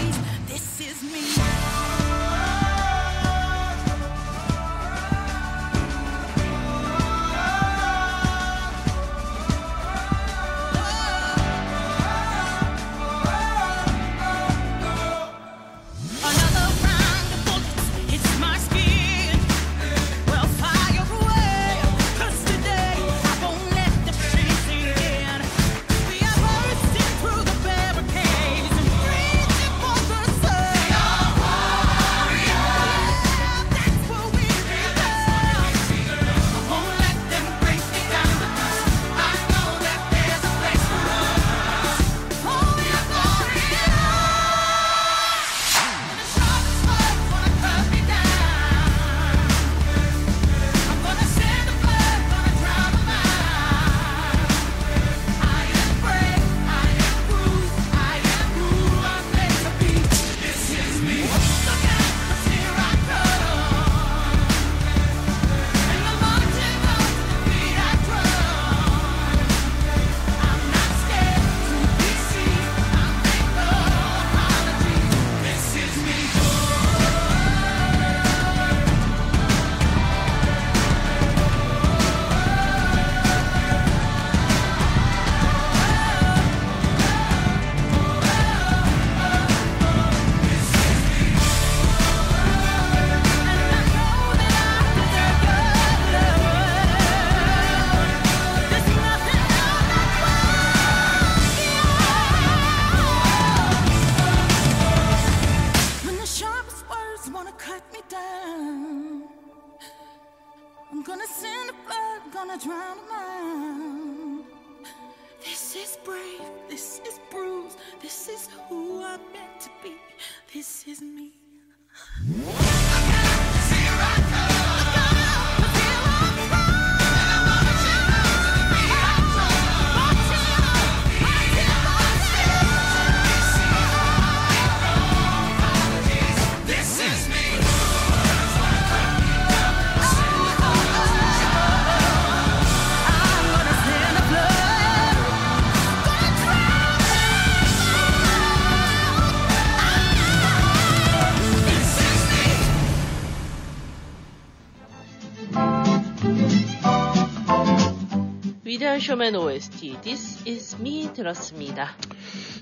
B: 쇼맨 OST This Is Me 들었습니다.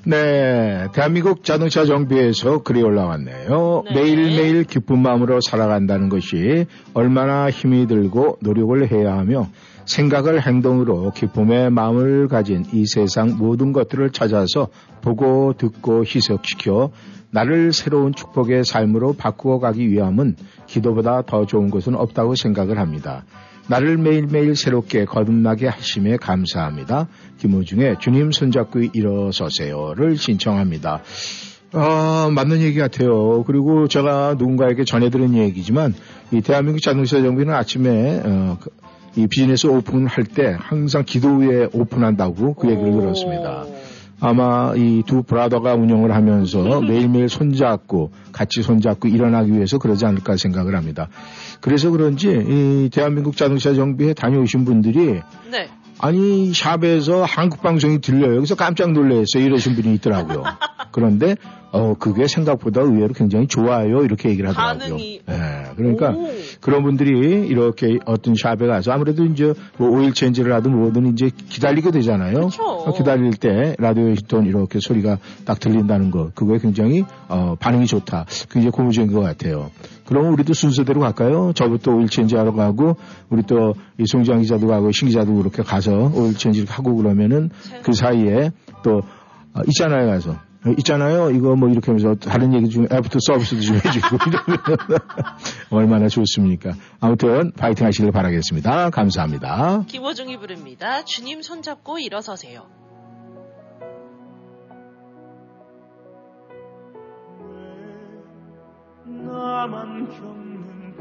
A: 네, 대한민국 자동차 정비에서 글이 올라왔네요.
B: 네.
A: 매일매일 기쁜 마음으로 살아간다는 것이 얼마나 힘이 들고 노력을 해야 하며 생각을 행동으로 기쁨의 마음을 가진 이 세상 모든 것들을 찾아서 보고 듣고 희석시켜 나를 새로운 축복의 삶으로 바꾸어 가기 위함은 기도보다 더 좋은 것은 없다고 생각을 합니다. 나를 매일매일 새롭게 거듭나게 하심에 감사합니다. 김호중의 주님 손잡고 일어서세요를 신청합니다. 아, 맞는 얘기 같아요. 그리고 제가 누군가에게 전해드린 얘기지만 이 대한민국 자동차 정비는 아침에 어, 그- 이 비즈니스 오픈할 때 항상 기도 후에 오픈한다고 그 얘기를 들었습니다. 아마 이 두 브라더가 운영을 하면서 매일매일 손잡고 같이 손잡고 일어나기 위해서 그러지 않을까 생각을 합니다. 그래서 그런지 이 대한민국 자동차 정비에 다녀오신 분들이
B: 네.
A: 아니 샵에서 한국 방송이 들려요. 여기서 깜짝 놀랐어요. 이러신 분이 있더라고요. 그런데 어 그게 생각보다 의외로 굉장히 좋아요. 이렇게 얘기를 하더라고요.
B: 반응이.
A: 예, 그러니까
B: 오.
A: 그런 분들이 이렇게 어떤 샵에 가서 아무래도 이제 뭐 오일 체인지를 하든 뭐든 이제 기다리게 되잖아요. 어, 기다릴 때 라디오에 있던 이렇게 소리가 딱 들린다는 거 그거에 굉장히 어, 반응이 좋다. 굉장히 고무적인 것 같아요. 그러면 우리도 순서대로 갈까요? 저부터 oil change 하러 가고 우리 또 이 송장 기자도 가고 신 기자도 그렇게 가서 oil change를 하고 그러면은 그 사이에 또 어, 있잖아요 가서 어, 있잖아요 이거 뭐 이렇게 하면서 다른 얘기 중에 애프터 서비스도 좀 해주고 이러면 얼마나 좋습니까? 아무튼 파이팅 하시길 바라겠습니다. 감사합니다.
B: 김호중이 부릅니다. 주님 손잡고 일어서세요.
U: 나만 겪는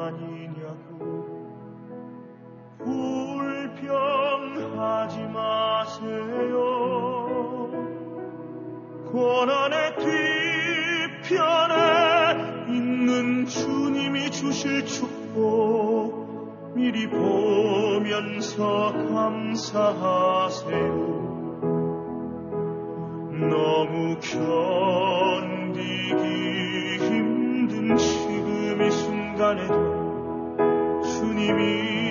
U: 고난이냐고 불평하지 마세요 고난의 뒤편에 있는 주님이 주실 축복 미리 보면서 감사하세요. 너무 견디기 힘든 지금 이 순간에도 주님이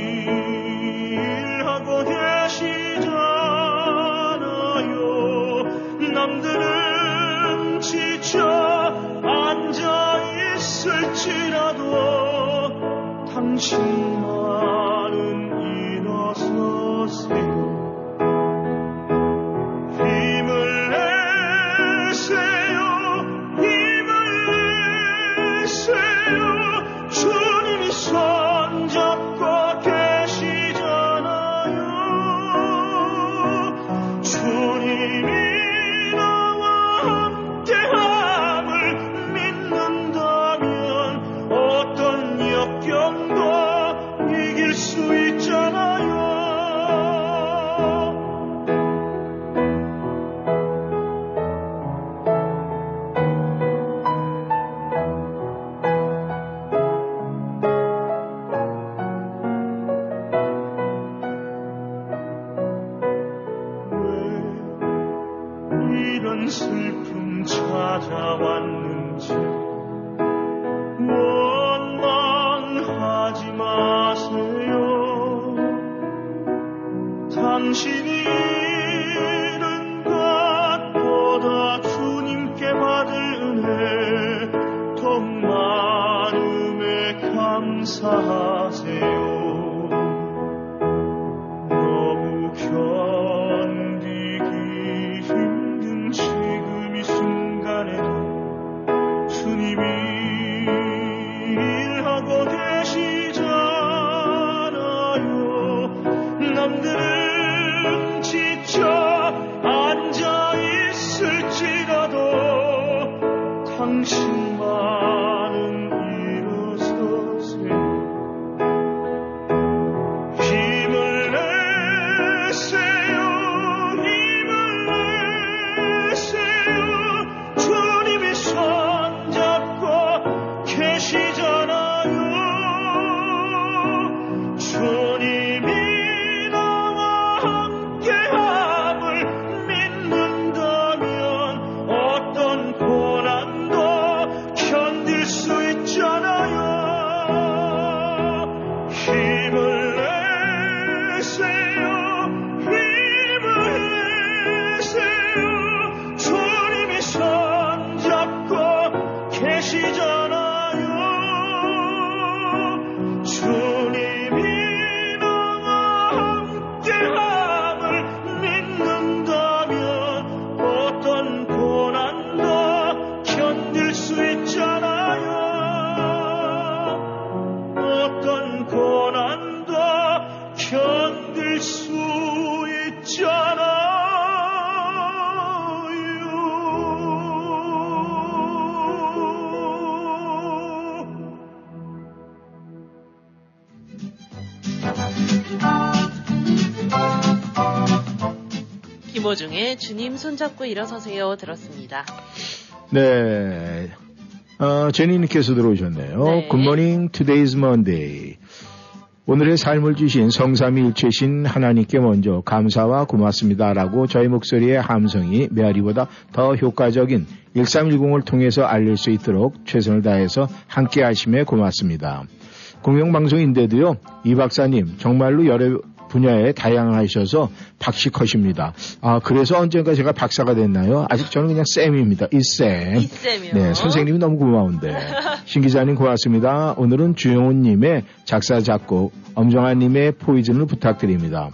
U: 있을
B: 김호중의 주님 손잡고 일어서세요 들었습니다.
A: 네. 어, 제니님께서 들어오셨네요.
B: 네.
A: 굿모닝 today's Monday. 오늘의 삶을 주신 성삼일체신 하나님께 먼저 감사와 고맙습니다라고 저희 목소리의 함성이 메아리보다 더 효과적인 1310을 통해서 알릴 수 있도록 최선을 다해서 함께 하심에 고맙습니다. 공영방송인데도요, 이 박사님 정말로 여러 분야에 다양하셔서 박식하십니다. 아, 그래서 언젠가 제가 박사가 됐나요? 아직 저는 그냥 쌤입니다. 이 쌤.
B: 이쌤이요.
A: 네, 선생님이 너무 고마운데. 신 기자님 고맙습니다. 오늘은 주영훈님의 작사, 작곡, 엄정아님의 포이즌을 부탁드립니다.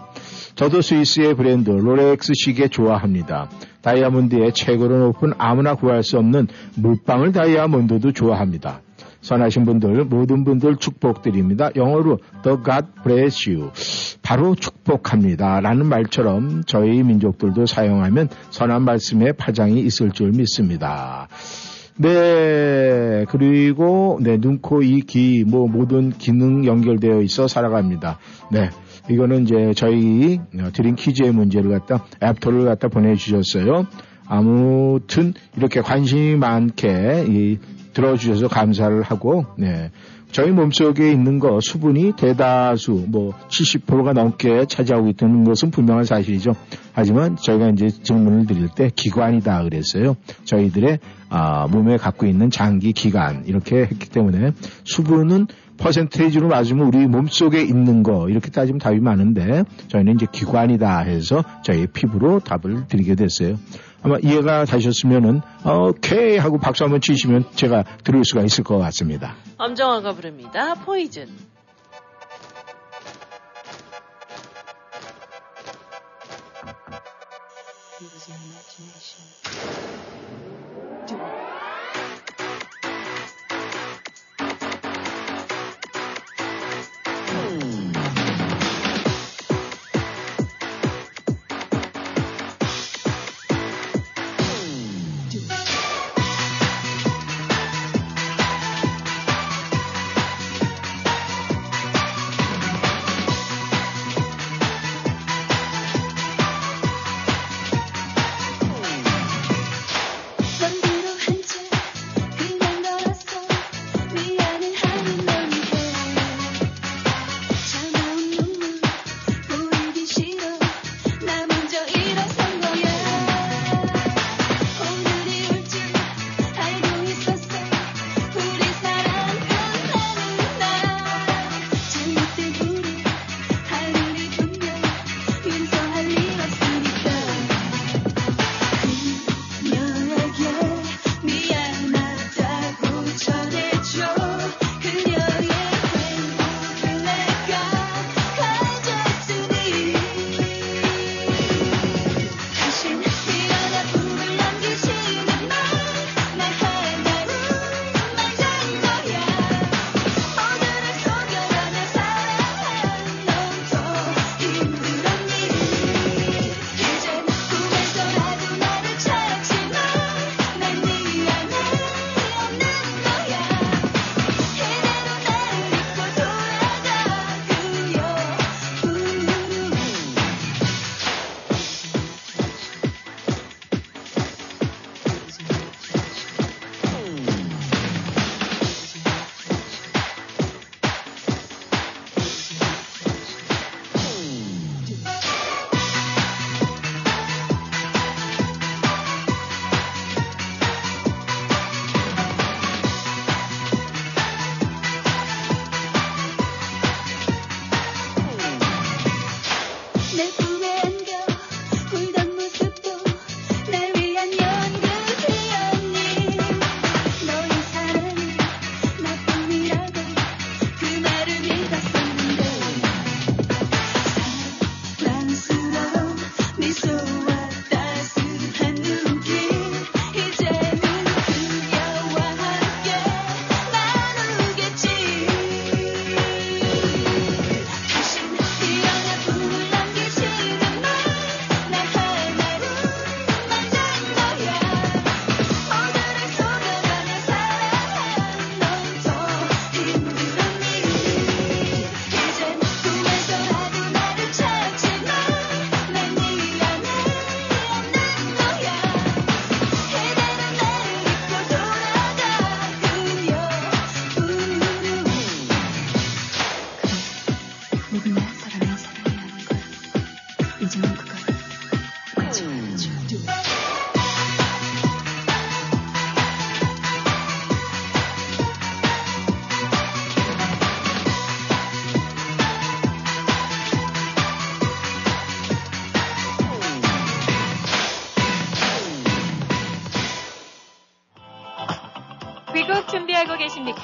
A: 저도 스위스의 브랜드 로렉스 시계 좋아합니다. 다이아몬드의 최고로 높은 아무나 구할 수 없는 물방울 다이아몬드도 좋아합니다. 선하신 분들, 모든 분들 축복드립니다. 영어로 The God bless you. 바로 축복합니다. 라는 말처럼 저희 민족들도 사용하면 선한 말씀에 파장이 있을 줄 믿습니다. 네, 그리고, 네, 눈, 코, 이, 귀, 뭐, 모든 기능 연결되어 있어 살아갑니다. 네, 이거는 이제 저희 어, 드린 퀴즈의 문제를 갖다, 앱토를 갖다 보내주셨어요. 아무튼, 이렇게 관심이 많게, 이, 들어주셔서 감사를 하고, 네. 저희 몸속에 있는 거 수분이 대다수 뭐 70%가 넘게 차지하고 있다는 것은 분명한 사실이죠. 하지만 저희가 이제 질문을 드릴 때 기관이다 그랬어요. 저희들의 아, 몸에 갖고 있는 장기 기관 이렇게 했기 때문에 수분은 퍼센테이지로 맞으면 우리 몸속에 있는 거 이렇게 따지면 답이 많은데 저희는 이제 기관이다 해서 저희 피부로 답을 드리게 됐어요. 아마 이해가 되셨으면은 어, 오케이 하고 박수 한번 치시면 제가 들을 수가 있을 것 같습니다.
B: 엄정화가 부릅니다. 포이즌.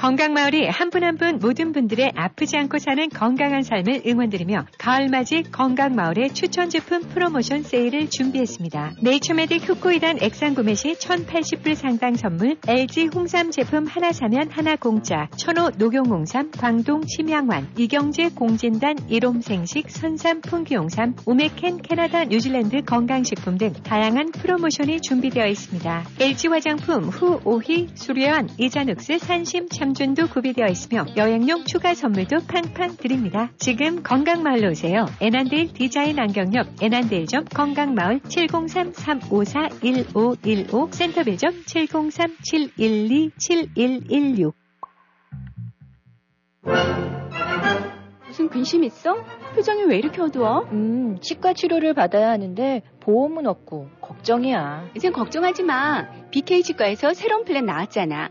E: 건강마을이 한 분 한 분 모든 분들의 아프지 않고 사는 건강한 삶을 응원드리며 가을맞이 건강마을의 추천 제품 프로모션 세일을 준비했습니다. 네이처메딕 후코이단 액상 구매 시 1,080불 상당 선물, LG 홍삼 제품 하나 사면 하나 공짜, 천호 녹용홍삼, 광동 침향환, 이경제 공진단 이롬생식, 선삼 풍기홍삼, 오메켄 캐나다 뉴질랜드 건강식품 등 다양한 프로모션이 준비되어 있습니다. LG 화장품 후 오휘 수려한 이자녹스 산심 참존도 구비되어 있으며 여행용 추가 선물도 팡팡 드립니다. 지금 건강마을로 오세요. 에난데일 디자인 안경 옆 에난데일점 건강마을 703-354-1515 센터빌점 703-712-7116
O: 무슨 근심 있어? 표정이 왜 이렇게 어두워?
S: 음, 치과 치료를 받아야 하는데 보험은 없고 걱정이야.
O: 이젠 걱정하지 마. BK 치과에서 새로운 플랜 나왔잖아.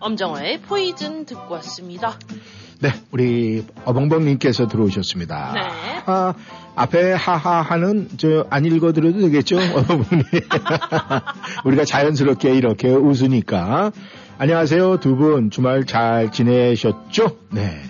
B: 엄정화의 포이즌 듣고 왔습니다.
A: 네, 우리 어벙벙님께서 들어오셨습니다.
B: 네.
A: 아, 앞에 하하하는 저 안 읽어드려도 되겠죠, 어벙벙님. 우리가 자연스럽게 이렇게 웃으니까. 안녕하세요, 두 분 주말 잘 지내셨죠? 네.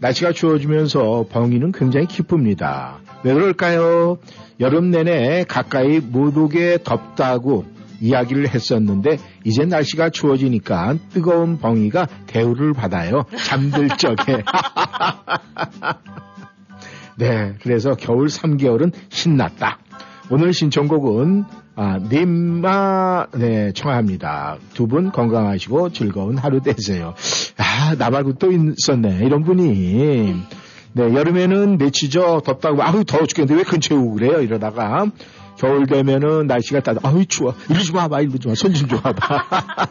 A: 날씨가 추워지면서 벙이는 굉장히 기쁩니다. 왜 그럴까요? 여름 내내 가까이 못 오게 덥다고 이야기를 했었는데 이제 날씨가 추워지니까 뜨거운 벙이가 대우를 받아요. 잠들 적에. 네, 그래서 겨울 3개월은 신났다. 오늘 신청곡은 아, 님마 네, 청합니다. 두 분 건강하시고 즐거운 하루 되세요. 아, 나 말고 또 있었네. 이런 분이. 네, 여름에는 내치죠. 덥다고, 아우, 더워 죽겠는데 왜 근처에 오고 그래요? 이러다가, 겨울 되면은 날씨가 따뜻, 아우, 추워. 이리 좀 와봐, 이리 좀 와. 손좀 줘봐봐.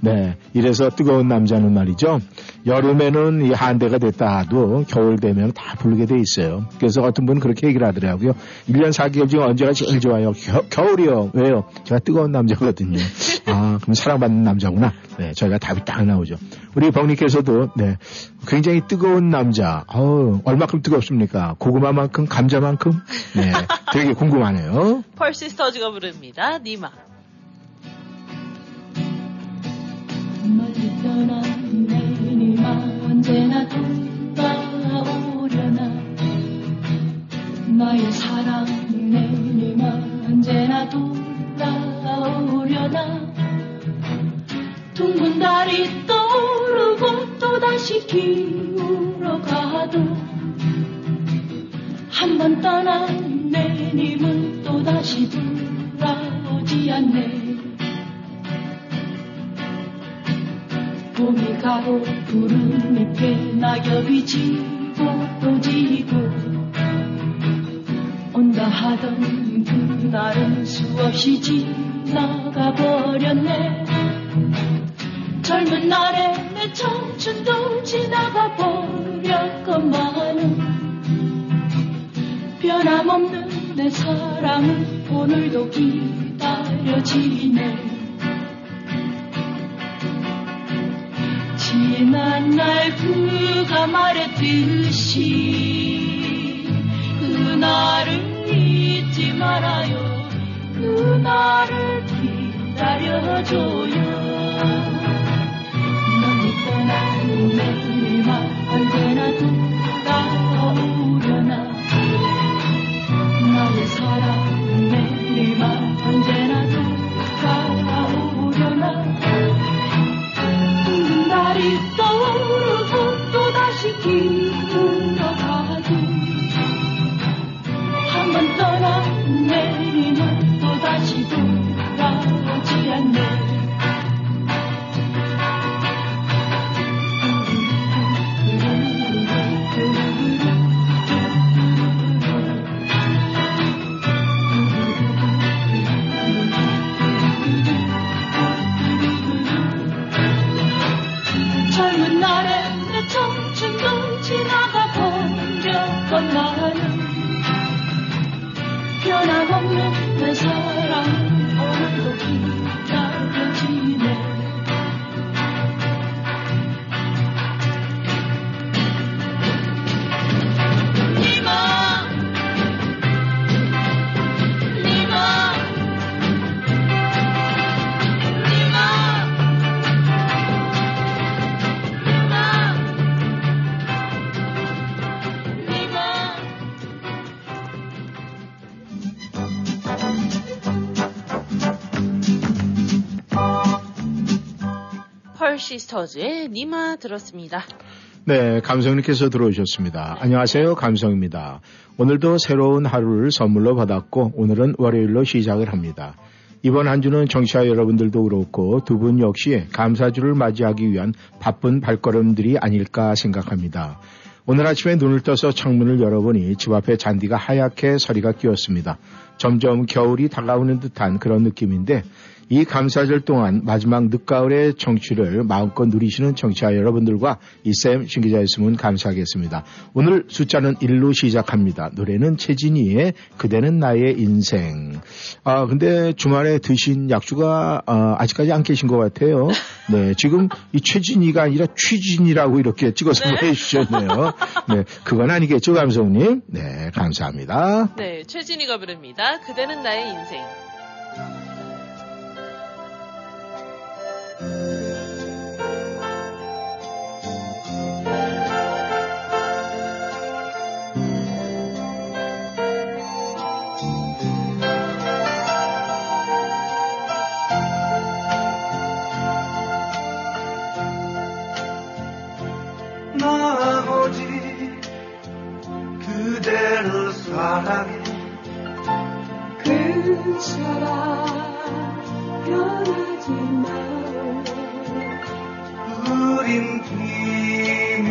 A: 네. 이래서 뜨거운 남자는 말이죠. 여름에는 이 한대가 됐다 하도 겨울 되면 다 부르게 돼 있어요. 그래서 어떤 분은 그렇게 얘기를 하더라고요. 1년 4개월 중에 언제가 제일 좋아요? 겨, 울이요 왜요? 제가 뜨거운 남자거든요. 아, 그럼 사랑받는 남자구나. 네. 저희가 답이 딱 나오죠. 우리 벙님께서도, 네. 굉장히 뜨거운 남자. 어우, 얼마큼 뜨겁습니까? 고구마만큼, 감자만큼? 네. 되게 궁금하네요.
B: 펄시스터즈가 부릅니다. 니마.
V: 멀리 떠난 내니마 언제나 돌아오려나 나의 사랑 내니마 언제나 돌아오려나 둥근 달이 떠오르고 또다시 기울어 가도 한 번 떠난 내 님은 또다시 돌아오지 않네 봄이 가고 푸른 잎에 낙엽이 지고 또 지고 온다 하던 그날은 수없이 지나가 버렸네. 젊은 날의 내 청춘도 지나가 버렸건만은 변함없는 내 사랑은 오늘도 기다려지네 지난 날 그가 말했듯이 그날을 잊지 말아요. 그날을 기다려줘요. 너를 떠난 내일만 언제나 돌
B: 시스터즈의 니마 들었습니다.
A: 네, 감성님께서 들어오셨습니다. 안녕하세요, 감성입니다. 오늘도 새로운 하루를 선물로 받았고 오늘은 월요일로 시작을 합니다. 이번 한 주는 정치자 여러분들도 그렇고 두 분 역시 감사주를 맞이하기 위한 바쁜 발걸음들이 아닐까 생각합니다. 오늘 아침에 눈을 떠서 창문을 열어보니 집 앞에 잔디가 하얗게 서리가 끼었습니다. 점점 겨울이 다가오는 듯한 그런 느낌인데 이 감사절 동안 마지막 늦가을의 정취를 마음껏 누리시는 정치자 여러분들과 이쌤 신기자였으면 감사하겠습니다. 오늘 숫자는 1로 시작합니다. 노래는 최진희의 그대는 나의 인생. 아 근데 주말에 드신 약주가 아, 아직까지 안 계신 것 같아요. 네 지금 이 최진희가 아니라 취진이라고 이렇게 찍어서
B: 네.
A: 보내주셨네요. 네 그건 아니겠죠 감성님. 네 감사합니다.
B: 네, 최진희가 부릅니다. 그대는 나의 인생.
V: 그 사랑
W: 변하지 마오
V: 우린 비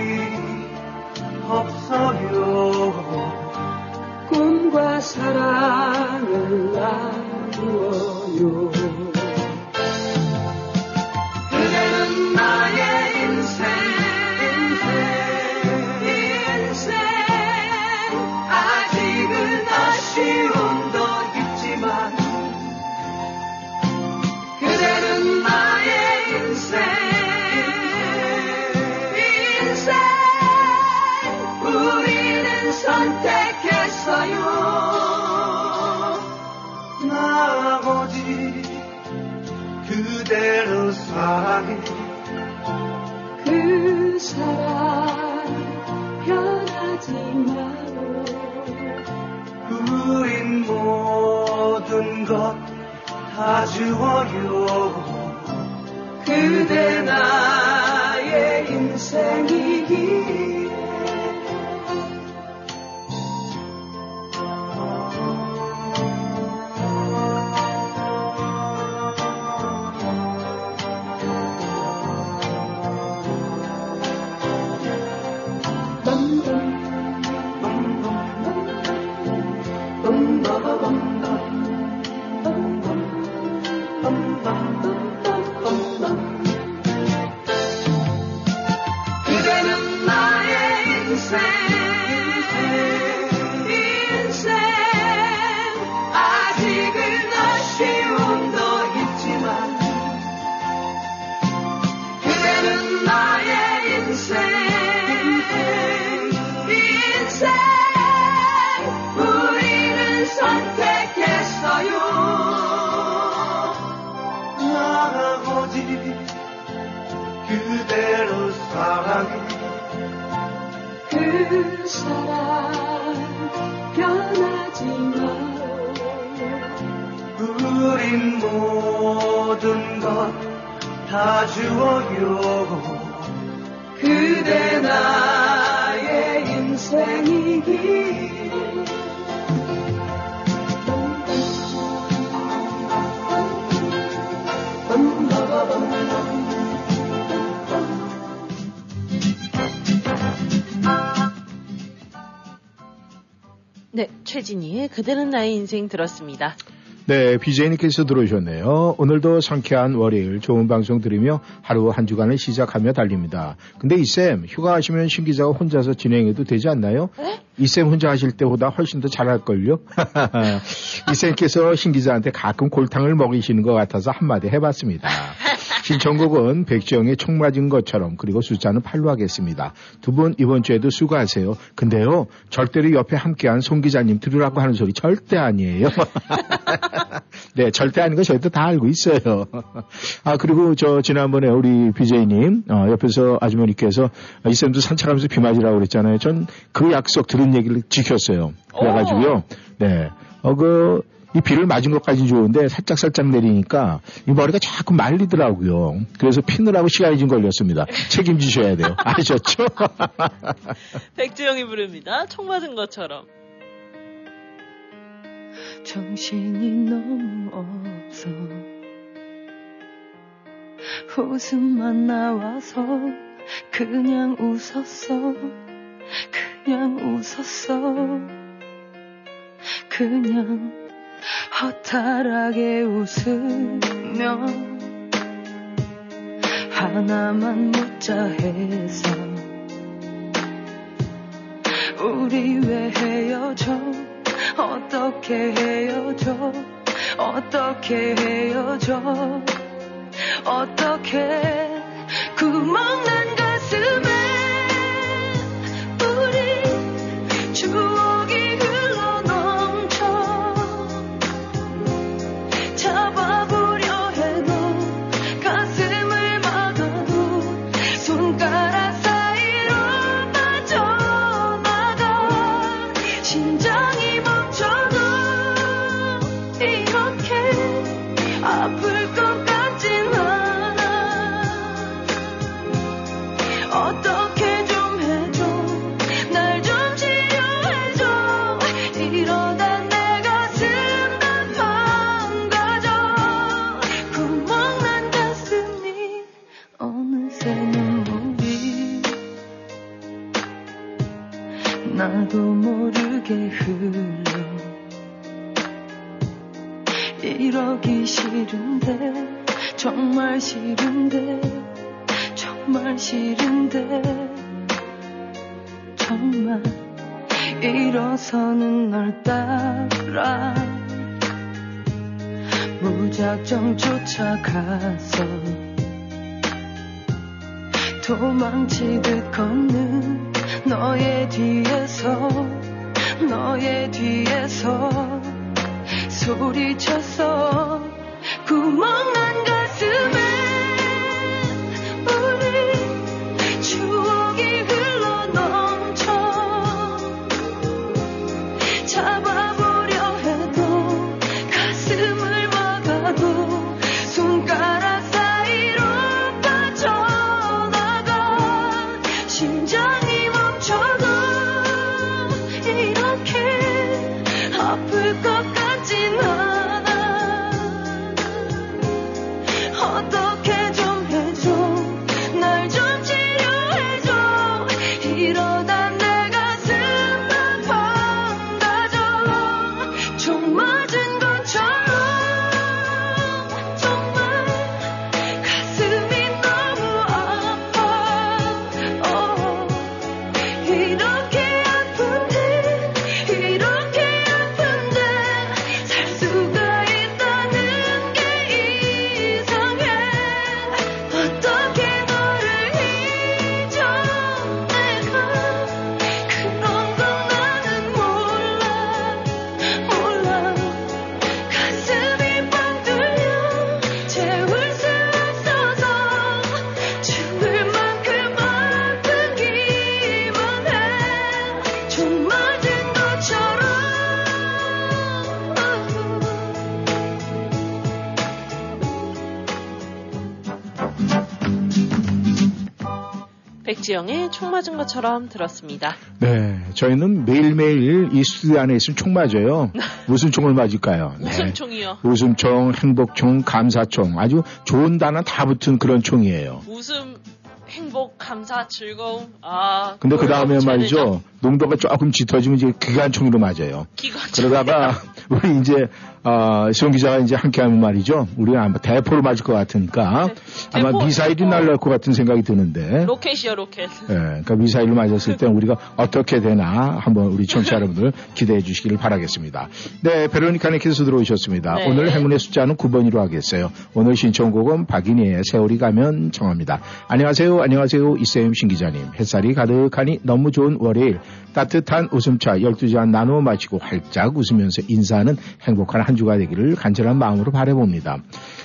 W: 그대는 나의 인생
B: 들었습니다.
A: 네, BJ님께서 들어오셨네요. 오늘도 상쾌한 월요일 좋은 방송 들으며 하루 한 주간을 시작하며 달립니다. 근데 이쌤, 휴가하시면 신 기자가 혼자서 진행해도 되지 않나요? 이쌤 혼자 하실 때보다 훨씬 더 잘할걸요? 이쌤께서 신 기자한테 가끔 골탕을 먹이시는 것 같아서 한마디 해봤습니다. 신청곡은 백지영의 총 맞은 것처럼 그리고 숫자는 8로 하겠습니다. 두 분 이번 주에도 수고하세요. 근데요 절대로 옆에 함께한 송 기자님 들으라고 하는 소리 절대 아니에요. 네 절대 아닌 거 저희도 다 알고 있어요. 아 그리고 저 지난번에 우리 BJ님 어, 옆에서 아주머니께서 아, 이쌤도 산책하면서 비 맞으라고 그랬잖아요. 전 그 약속 들은 얘기를 지켰어요. 그래가지고요. 네. 어, 그, 이 비를 맞은 것까지는 좋은데 살짝 살짝 내리니까 이 머리가 자꾸 말리더라고요. 그래서 피느라고 시간이 좀 걸렸습니다. 책임지셔야 돼요. 아셨죠?
B: 백지영이 부릅니다. 총 맞은 것처럼.
V: 정신이 너무 없어 웃음만 나와서 그냥 웃었어 그냥 웃었어 그냥 허탈하게 웃으며 하나만 묻자 해서 우리 왜 헤어져? 어떻게 헤어져? 어떻게 헤어져? 어떻게? 구멍난 가 모르게 흘러 이러기 싫은데 정말 싫은데 정말 싫은데 정말 일어서는 널 따라 무작정 쫓아가서 도망치듯 걷는 너의 뒤에서 너의 뒤에서 소리쳤어 구멍
B: 백지영의 총 맞은 것처럼 들었습니다.
A: 네, 저희는 매일매일 이 스튜디오 안에 있으면 총 맞아요. 무슨 총을 맞을까요? 네.
B: 웃음총이요.
A: 웃음총, 행복총, 감사총. 아주 좋은 단어 다 붙은 그런 총이에요.
B: 웃음, 행복, 감사, 즐거움. 아.
A: 근데 그 다음에 말이죠. 농도가 조금 짙어지면 이제 기관총으로 맞아요.
B: 기관총.
A: 그러다가 우리 이제 어, 송 기자가 이제 함께하면 말이죠. 우리가 아마 대포로 맞을 것 같으니까 아마
B: 대포,
A: 미사일이
B: 대포.
A: 날라올 것 같은 생각이 드는데.
B: 로켓이요, 로켓.
A: 예, 그러니까 미사일을 맞았을 때 우리가 어떻게 되나 한번 우리 청취자 여러분들 기대해 주시기를 바라겠습니다. 네, 베로니카님께서 들어오셨습니다.
B: 네.
A: 오늘 행운의 숫자는 9번으로 하겠어요. 오늘 신청곡은 박인희의 세월이 가면 정합니다. 안녕하세요, 안녕하세요, 이쌤 신 기자님. 햇살이 가득하니 너무 좋은 월요일. 따뜻한 웃음차 12잔 나누어 마시고 활짝 웃으면서 인사하는 행복한 한한 주가 되기를 간절한 마음으로 바라봅니다.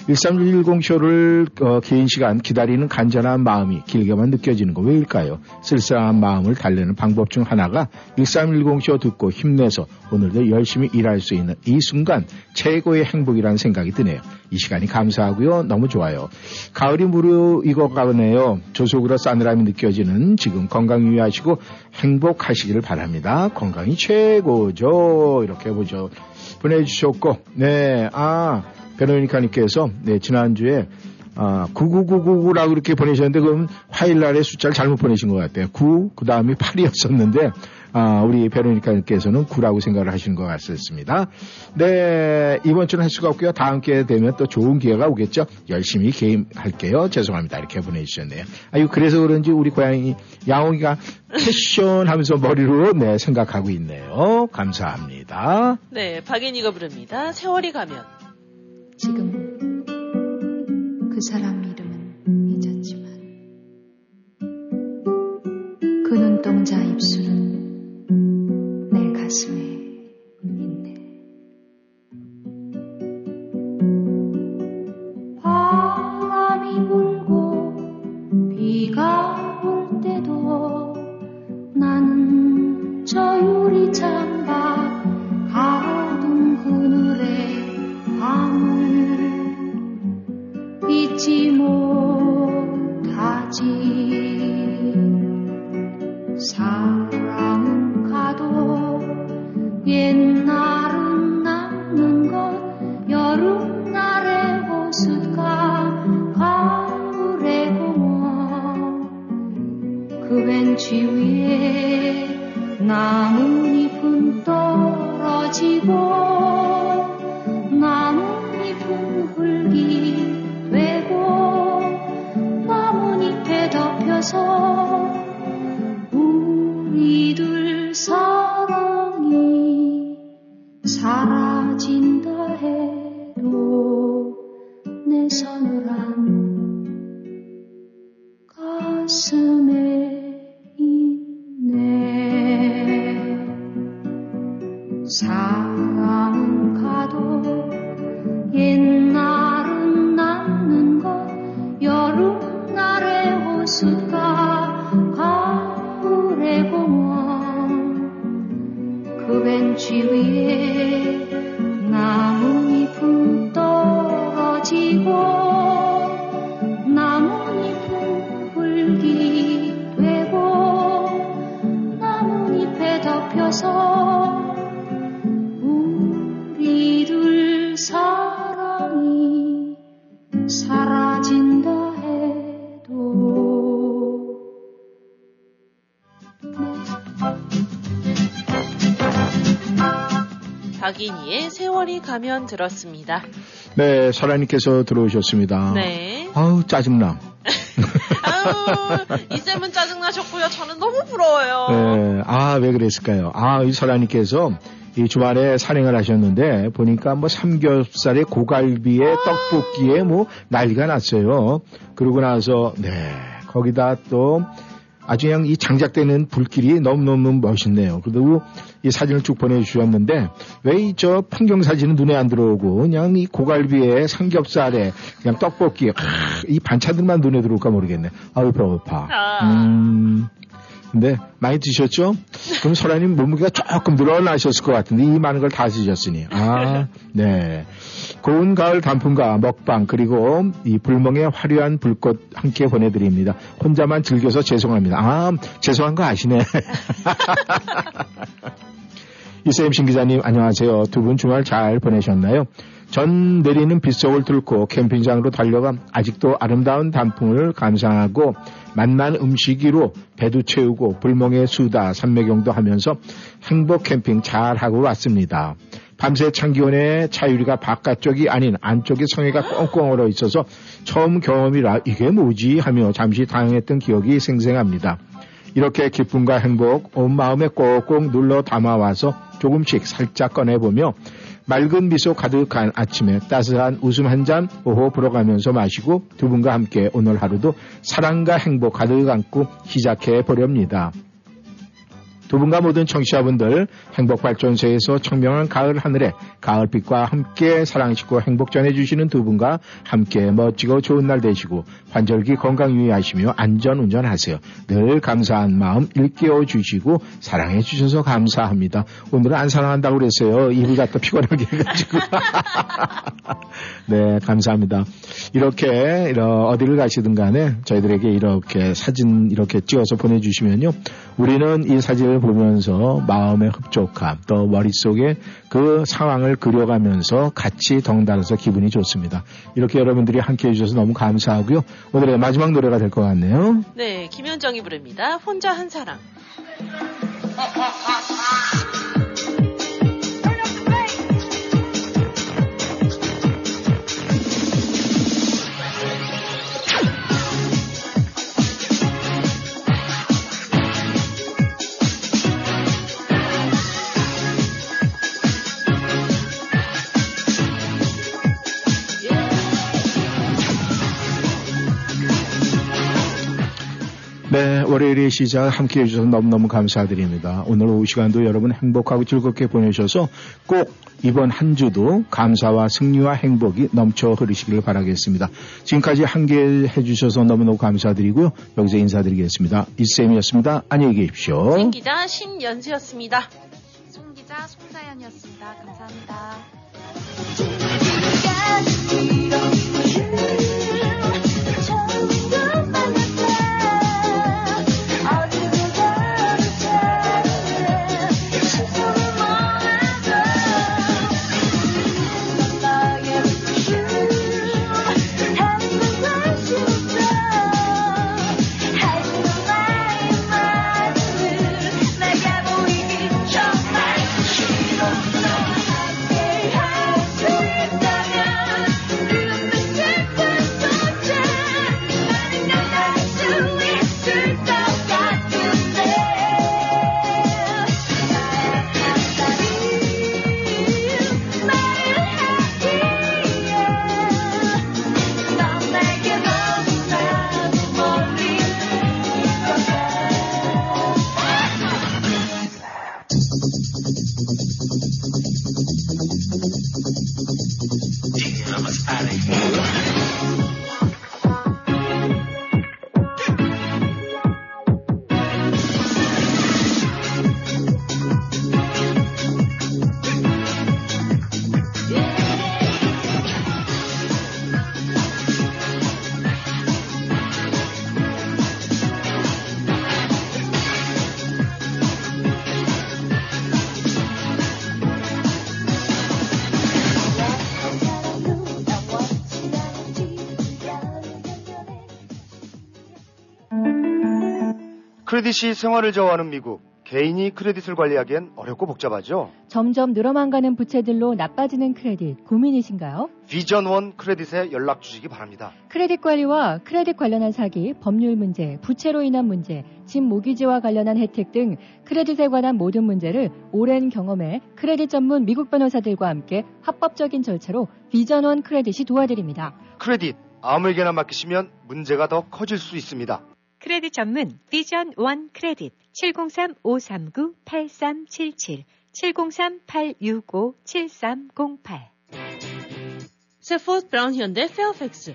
A: 1310쇼를 어, 개인 시간 기다리는 간절한 마음이 길게만 느껴지는 거 왜일까요? 쓸쓸한 마음을 달래는 방법 중 하나가 1310쇼 듣고 힘내서 오늘도 열심히 일할 수 있는 이 순간 최고의 행복이라는 생각이 드네요. 이 시간이 감사하고요. 너무 좋아요. 가을이 무르익어가네요. 조속으로 싸늘함이 느껴지는 지금 건강 유의하시고 행복하시기를 바랍니다. 건강이 최고죠. 이렇게 해보죠. 보내주셨고, 네, 아, 베로니카님께서, 네, 지난주에, 아, 9999라고 이렇게 보내셨는데, 그럼 화요일 날에 숫자를 잘못 보내신 것 같아요. 9, 그 다음이 8이었었는데, 아, 우리 베로니카님께서는 9라고 생각을 하시는 것 같습니다. 네, 이번 주는 할 수가 없고요. 다음 기회 되면 또 좋은 기회가 오겠죠. 열심히 게임할게요. 죄송합니다. 이렇게 보내주셨네요. 아유, 그래서 그런지 우리 고양이 야옹이가 패션 하면서 머리로 네, 생각하고 있네요. 감사합니다.
B: 네, 박인이가 부릅니다. 세월이 가면.
V: 지금 그 사람 이름은 잊었지만 그 눈동자 입술은 내 가슴에 있네. 바람이 불고 비가 올 때도 나는 저 유리창 밖 가로등 그늘의 밤을 잊지 못하지 사 나뭇잎은 떨어지고 나뭇잎은 흙이 되고 나뭇잎에 덮여서
B: 박인이의 세월이 가면 들었습니다.
A: 네, 설아님께서 들어오셨습니다.
B: 네.
A: 아우, 짜증나.
B: 아유, 이 쌤은 짜증나셨고요. 저는 너무 부러워요.
A: 네, 아, 왜 그랬을까요? 아, 이 설아님께서 이 주말에 산행을 하셨는데 보니까 뭐 삼겹살에 고갈비에 떡볶이에 뭐 난리가 났어요. 그러고 나서 네 거기다 또 아주 그냥 이 장작되는 불길이 너무너무 멋있네요. 그리고 이 사진을 쭉 보내주셨는데 왜 이 저 풍경 사진은 눈에 안 들어오고 그냥 이 고갈비에 삼겹살에 그냥 떡볶이 아, 이 반찬들만 눈에 들어올까 모르겠네. 아유 배고파. 음. 근데 많이 드셨죠? 그럼 소라님 몸무게가 조금 늘어나셨을 것 같은데 이 많은 걸 다 드셨으니 아 네. 고운 가을 단풍과 먹방 그리고 이 불멍의 화려한 불꽃 함께 보내드립니다. 혼자만 즐겨서 죄송합니다. 아 죄송한 거 아시네. 이세임 신 기자님 안녕하세요. 두 분 주말 잘 보내셨나요? 전 내리는 빗속을 뚫고 캠핑장으로 달려가 아직도 아름다운 단풍을 감상하고 맛난 음식이로 배도 채우고 불멍의 수다 산매경도 하면서 행복 캠핑 잘 하고 왔습니다. 밤새 찬 기온에 차유리가 바깥쪽이 아닌 안쪽에 성에가 꽁꽁 얼어 있어서 처음 경험이라 이게 뭐지 하며 잠시 당황했던 기억이 생생합니다. 이렇게 기쁨과 행복 온 마음에 꼭꼭 눌러 담아와서 조금씩 살짝 꺼내보며 맑은 미소 가득한 아침에 따스한 웃음 한 잔 오호 불어가면서 마시고 두 분과 함께 오늘 하루도 사랑과 행복 가득 안고 시작해 보렵니다. 두 분과 모든 청취자분들 행복발전소에서 청명한 가을 하늘에 가을빛과 함께 사랑 싣고 행복 전해주시는 두 분과 함께 멋지고 좋은 날 되시고 관절기 건강 유의하시며 안전 운전하세요. 늘 감사한 마음 일깨워 주시고 사랑해 주셔서 감사합니다. 오늘은 안 사랑한다고 그랬어요. 일을 갖다 피곤하게 해가지고. 네, 감사합니다. 이렇게 어디를 가시든 간에 저희들에게 이렇게 사진 이렇게 찍어서 보내주시면요. 우리는 이 사진을 보면서 마음의 흡족함 또 머릿속에 그 상황을 그려가면서 같이 덩달아서 기분이 좋습니다. 이렇게 여러분들이 함께 해주셔서 너무 감사하고요. 오늘의 마지막 노래가 될 것 같네요.
B: 네, 김현정이 부릅니다. 혼자 한 사람.
A: 네, 월요일의 시작 함께 해주셔서 너무너무 감사드립니다. 오늘 오후 시간도 여러분 행복하고 즐겁게 보내셔서 꼭 이번 한 주도 감사와 승리와 행복이 넘쳐 흐르시길 바라겠습니다. 지금까지 함께 해주셔서 너무너무 감사드리고요. 여기서 인사드리겠습니다. 이쌤이었습니다. 안녕히 계십시오.
B: 신 기자 신연수였습니다.
C: 송 기자 송사연이었습니다. 감사합니다.
V: credit이
X: 생활을 좌우하는 미국. 개인이 credit을 관리하기엔 어렵고 복잡하죠.
S: 점점 늘어만 가는 부채들로 나빠지는 크레딧 고민이신가요?
X: Vision One Credit에 연락 주시기 바랍니다.
S: 크레딧 관리와 크레딧 관련한 사기, 법률 문제, 부채로 인한 문제, 집 모기지와 관련한 혜택 등 credit에 관한 모든 문제를 오랜 경험에 크레딧 전문 미국 변호사들과 함께 합법적인 절차로 Vision One Credit이 도와드립니다.
X: 크레딧 아무에게나 맡기시면 문제가 더 커질 수 있습니다.
E: 크레딧 전문 Vision One Credit 703-539-8377 703-865-7308
B: Safford Brown 현대 페어팩스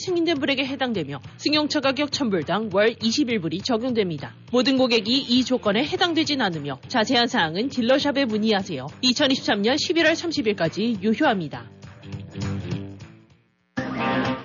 B: 승인된 불에게 해당되며 승용차 가격 1000불당 월 21불이 적용됩니다. 모든 고객이 이 조건에 해당되진 않으며 자세한 사항은 딜러샵에 문의하세요. 2023년 11월 30일까지 유효합니다.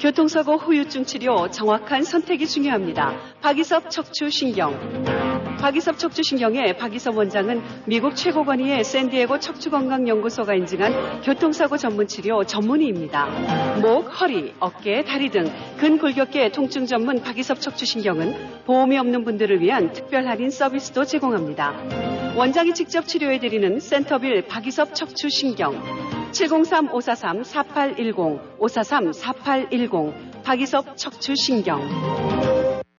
Y: 교통사고 후유증 치료 정확한 선택이 중요합니다. 박이섭 척추신경. 박이섭 척추신경의 박이섭 원장은 미국 최고 권위의 샌디에고 척추건강연구소가 인증한 교통사고 전문 치료 전문의입니다. 목, 허리, 어깨, 다리 등 근골격계 통증 전문 박이섭 척추신경은 보험이 없는 분들을 위한 특별 할인 서비스도 제공합니다.
O: 원장이 직접 치료해드리는 센터빌 박이섭 척추신경. 703-543-4810 543-4810 박이섭 척추신경